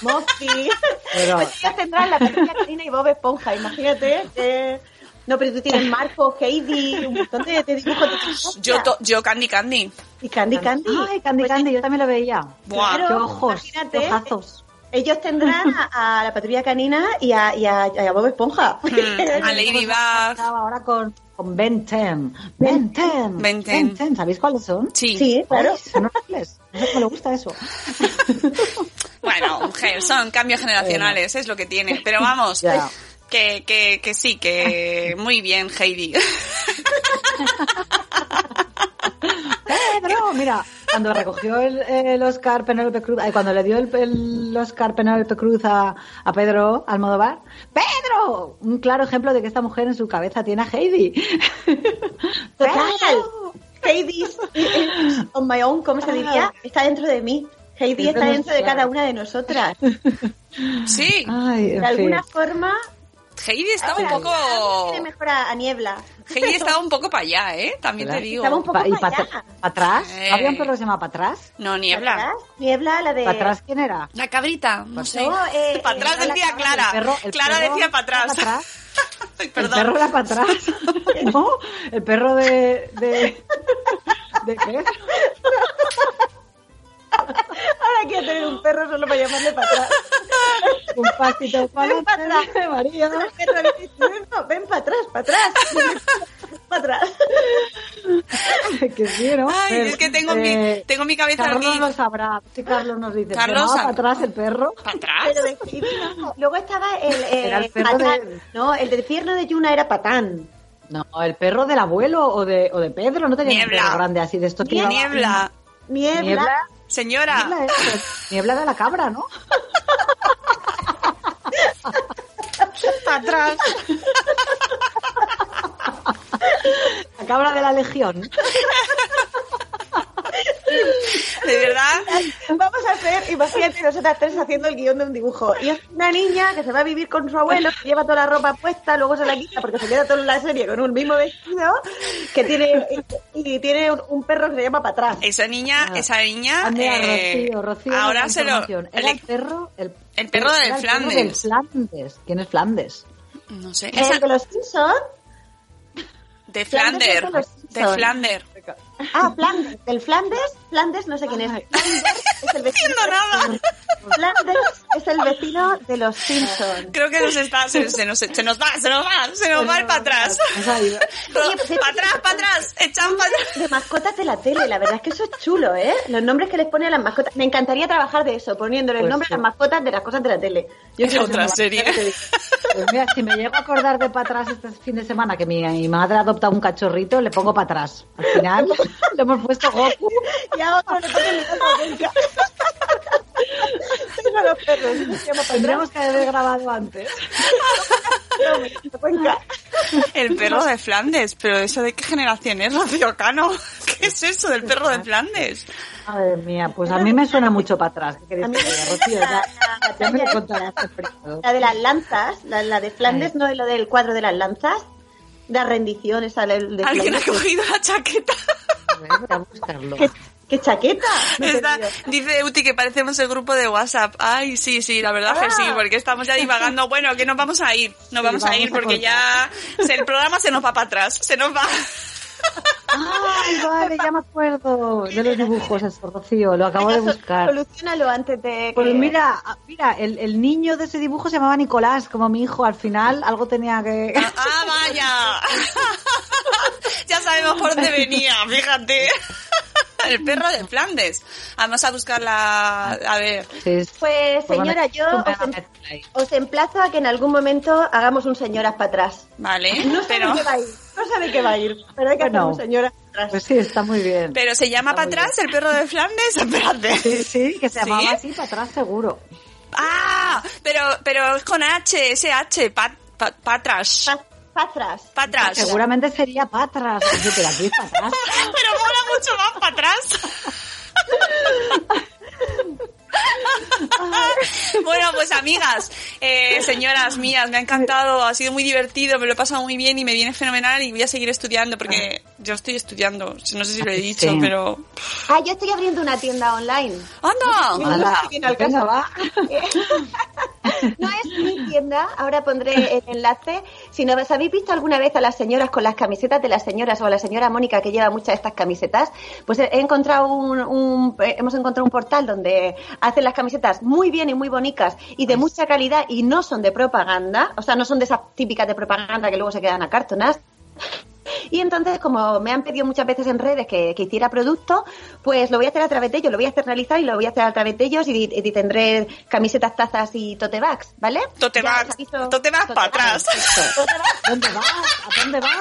Pero- *laughs* Pues ellos tendrán la patrulla canina y Bob Esponja, imagínate. eh. No, pero tú tienes Marco, Heidi, un montón de, de dibujos. Yo, to- yo Candy Candy. Y Candy Candy. Ay, Candy Pues Candy, yo también lo veía. Buah. Qué ojos, imagínate. qué ojazos. Ellos tendrán a, a la patrulla canina y a, y a, y a Bob Esponja. Mm, a *laughs* Ladybug. Estaba ahora con, con Ben 10. Ben 10. Ben 10. ¿Sabéis cuáles son? Sí. Sí, claro. Ay, son horribles. No le gusta eso. *laughs* Bueno, mujer, son cambios generacionales, es lo que tiene. Pero vamos, Ya. Que, que, que sí, que *laughs* muy bien, Heidi. *laughs* Pedro, mira, cuando recogió el, el Oscar Penélope Cruz, ay, cuando le dio el, el Oscar Penélope Cruz a, a Pedro Almodóvar, ¡Pedro! Un claro ejemplo de que esta mujer en su cabeza tiene a Heidi. *laughs* Heidi is- is on my own, ¿cómo se diría? Está dentro de mí. Heidi está de dentro de cada una de nosotras. Sí, Ay, De alguna forma, Heidi estaba un poco... tiene mejor a, a Niebla. Heidi *laughs* estaba un poco para allá, ¿eh? También te digo. Estaba un poco Pa- ¿Y para para allá. atrás? Eh. ¿Había un perro que se llama para atrás? No, niebla. ¿Atrás? Niebla, la de... ¿Para atrás quién era? La cabrita, no sé. No, *laughs* eh, para atrás eh, decía Clara. el perro- el Clara perro decía para atrás. para atrás. Ay, *laughs* El perdón. perro era para atrás. no, el perro de... de... ¿De qué? Ahora quiero tener un perro solo para llamarle para atrás. Un pasito para Ven para atrás. atrás, María. "Ven, no, ven para atrás, para atrás. para atrás. que sí, ¿no? Ay, Pero, es que tengo, eh, mi, tengo mi cabeza Carlos aquí. lo sabrá. Sí, Carlos nos dice. Carlos ¿se llamaba sabe. para atrás el perro? ¿Para atrás? Pero de Heidi no. Luego estaba el... eh, Era el perro Patán. de- No, el del tierno de Yuna era Patán. No, el perro del abuelo o de, o de Pedro. No tenía un Niebla. perro grande así de estos que Niebla. Niebla. Niebla. Señora. Niebla, es- Niebla era la cabra, ¿no? *laughs* Para atrás. La cabra de la legión. De verdad. Vamos a hacer, imagínate nosotras tres haciendo el guion de un dibujo. Y es una niña que se va a vivir con su abuelo, que lleva toda la ropa puesta, luego se la quita porque se queda toda la serie con un mismo vestido, que tiene, y, y tiene un, un perro que se llama para atrás. Esa niña, Ah. esa niña. Andrea, eh, Rocío, Rocío. ahora se lo. información. Era le- el perro... El, el perro del era el perro Flandes. del Flandes. ¿Quién es Flandes? no sé. El Esa, de los Simpsons. de Flandes es Flander. de. Flander. Ah, Flandes. Del Flandes, Flandes no sé quién es. Flanders es el *laughs* vecino. entiendo nada. Flanders es el vecino de los Simpsons. Creo que nos está. Se, se nos, se nos va, se nos va, se nos va el para atrás. Pues Para atrás, para atrás. Echan para atrás. De mascotas de la tele, la verdad es que eso es chulo, ¿eh? Los nombres que les pone a las mascotas. Me encantaría trabajar de eso, poniéndole el Pues nombre sí. a las mascotas de las cosas de la tele. Yo Es otra ser serie. Pues mira, si me llego a acordar de para atrás este fin de semana que mi, mi madre adopta un cachorrito, le pongo para atrás. Al final *laughs* le hemos puesto Goku. Y a otro le ponen. Tengo los perros. llama Tendremos que haber grabado antes. *laughs* El perro de Flandes. Pero eso de qué generación es, Rocío Cano. *laughs* ¿Qué es eso del perro de Flandes? Madre mía, pues a mí me suena mucho para atrás. ¿Qué A queréis mí que me diga, gusta Rocío? la, me contarás de las lanzas, la, la de Flandes, no es lo del cuadro de las lanzas. La rendición esa del- de Alguien ha cogido la chaqueta. Voy a buscarlo. ¿Qué, qué chaqueta? Está- dice Uti que parecemos el grupo de WhatsApp. Ay, sí, sí, la verdad que Ah. sí, porque estamos ya divagando. Bueno, que nos vamos a ir, nos Sí, vamos a ir a porque ya se- el programa se nos va para atrás, se nos va. Ay, vale, ya me acuerdo de los dibujos, eso, Rocío, lo acabo de buscar. Solucionalo antes de que... Pues mira, mira, el, el niño de ese dibujo se llamaba Nicolás, como mi hijo. Al final algo tenía que... Ah, vaya. *laughs* *laughs* ya sabemos por dónde venía, fíjate. *laughs* el perro de Flandes. Vamos a buscarla, a ver. Pues Pues señora, yo os, em- os emplazo a que en algún momento hagamos un señoras para atrás. Vale, *laughs* No sé pero, de qué va a ir, no sé de qué va a ir, pero hay que Bueno. hacer un señoras para atrás. Pues sí, está muy bien. pero se llama para atrás el perro de Flandes. *laughs* Espérate. Sí, sí, que se ¿Sí? llamaba así, para atrás seguro. Ah, pero, pero es con H, ese H, pa, pa, pa atrás. Pa- para atrás. Pa atrás. Seguramente sería para atrás. Sí, *laughs* pero aquí es. Pero mola mucho más para atrás. *laughs* *laughs* bueno, pues amigas, eh, señoras mías, me ha encantado, ha sido muy divertido, me lo he pasado muy bien y me viene fenomenal y voy a seguir estudiando porque yo estoy estudiando, no sé si lo he dicho, Sí. pero... Ah, yo estoy abriendo una tienda online. ¡Anda! Va. *laughs* No es mi tienda, ahora pondré el enlace. Si no os habéis visto alguna vez a las señoras con las camisetas de las señoras o a la señora Mónica que lleva muchas de estas camisetas, pues he encontrado un, un- eh, hemos encontrado un portal donde hacen las camisetas muy bien y muy bonitas y de mucha calidad y no son de propaganda, o sea, no son de esas típicas de propaganda que luego se quedan acartonadas. *laughs* Y entonces, como me han pedido muchas veces en redes que, que hiciera producto, pues lo voy a hacer a través de ellos, lo voy a externalizar y lo voy a hacer a través de ellos y, y tendré camisetas, tazas y tote bags, ¿vale? Tote bags, tote bags para atrás. ¿Dónde vas? ¿A dónde vas?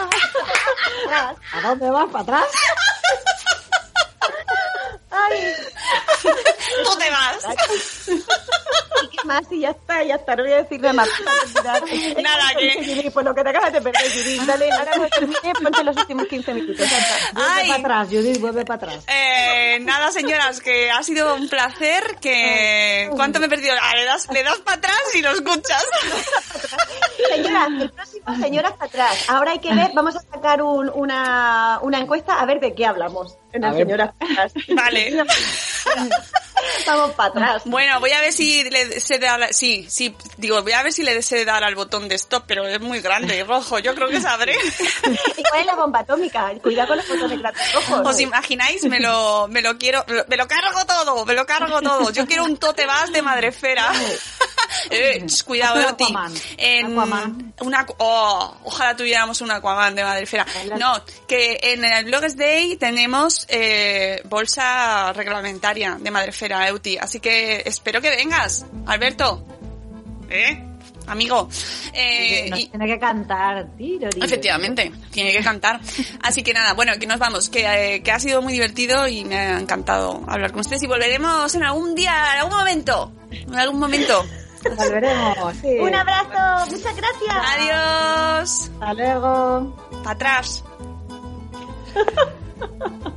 para atrás. *laughs* ¿A dónde vas? ¿Para atrás? *laughs* Ay, *laughs* ¡Tú te vas! ¿y qué más? Y ya está, ya está, no voy a decir nada más. *laughs* Nada, que- Pues lo que te acabas de perder, Judith. Dale, ahora cuando termine, ponte los últimos 15 minutos. Vuelve para atrás, Judith, vuelve para atrás. Eh, nada, señoras, que ha sido un placer. Que ¿Cuánto me he perdido? Ah, le das, le das para atrás y lo escuchas. *laughs* Señoras, el próximo Señoras para atrás. Ahora hay que ver, vamos a sacar un- una, una encuesta a ver de qué hablamos en A el ver. Señoras para atrás. Vale. *laughs* Vamos para atrás. Bueno, voy a ver si le sé dar, sí, sí, digo, voy a ver si le sé dar al botón de stop, pero es muy grande y rojo. Yo creo que sabré. *laughs* ¿Y cuál es la bomba atómica? Cuidado con los botones grandes rojos. ¿Os imagináis? Me lo, me lo quiero, me lo cargo todo, me lo cargo todo. Yo quiero un tote vas de madrefera. *laughs* eh, cuidado, Oti. Aquaman. En Aquaman. una, oh, ojalá tuviéramos un Aquaman de madrefera. No, que en el Blogs Day tenemos eh, bolsa reglamentaria de madrefera, Euti. Así que espero que vengas, Alberto. ¿Eh? Amigo. Eh, Nos y- tiene que cantar, tiro, tiro. Efectivamente, tiene que cantar. Así que nada, bueno, que nos vamos, que, eh, que ha sido muy divertido y me ha encantado hablar con ustedes y volveremos en algún día, en algún momento, en algún momento. Volveremos, sí. Un abrazo, muchas gracias. Adiós, Hasta luego. para atrás. *laughs*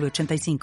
906985.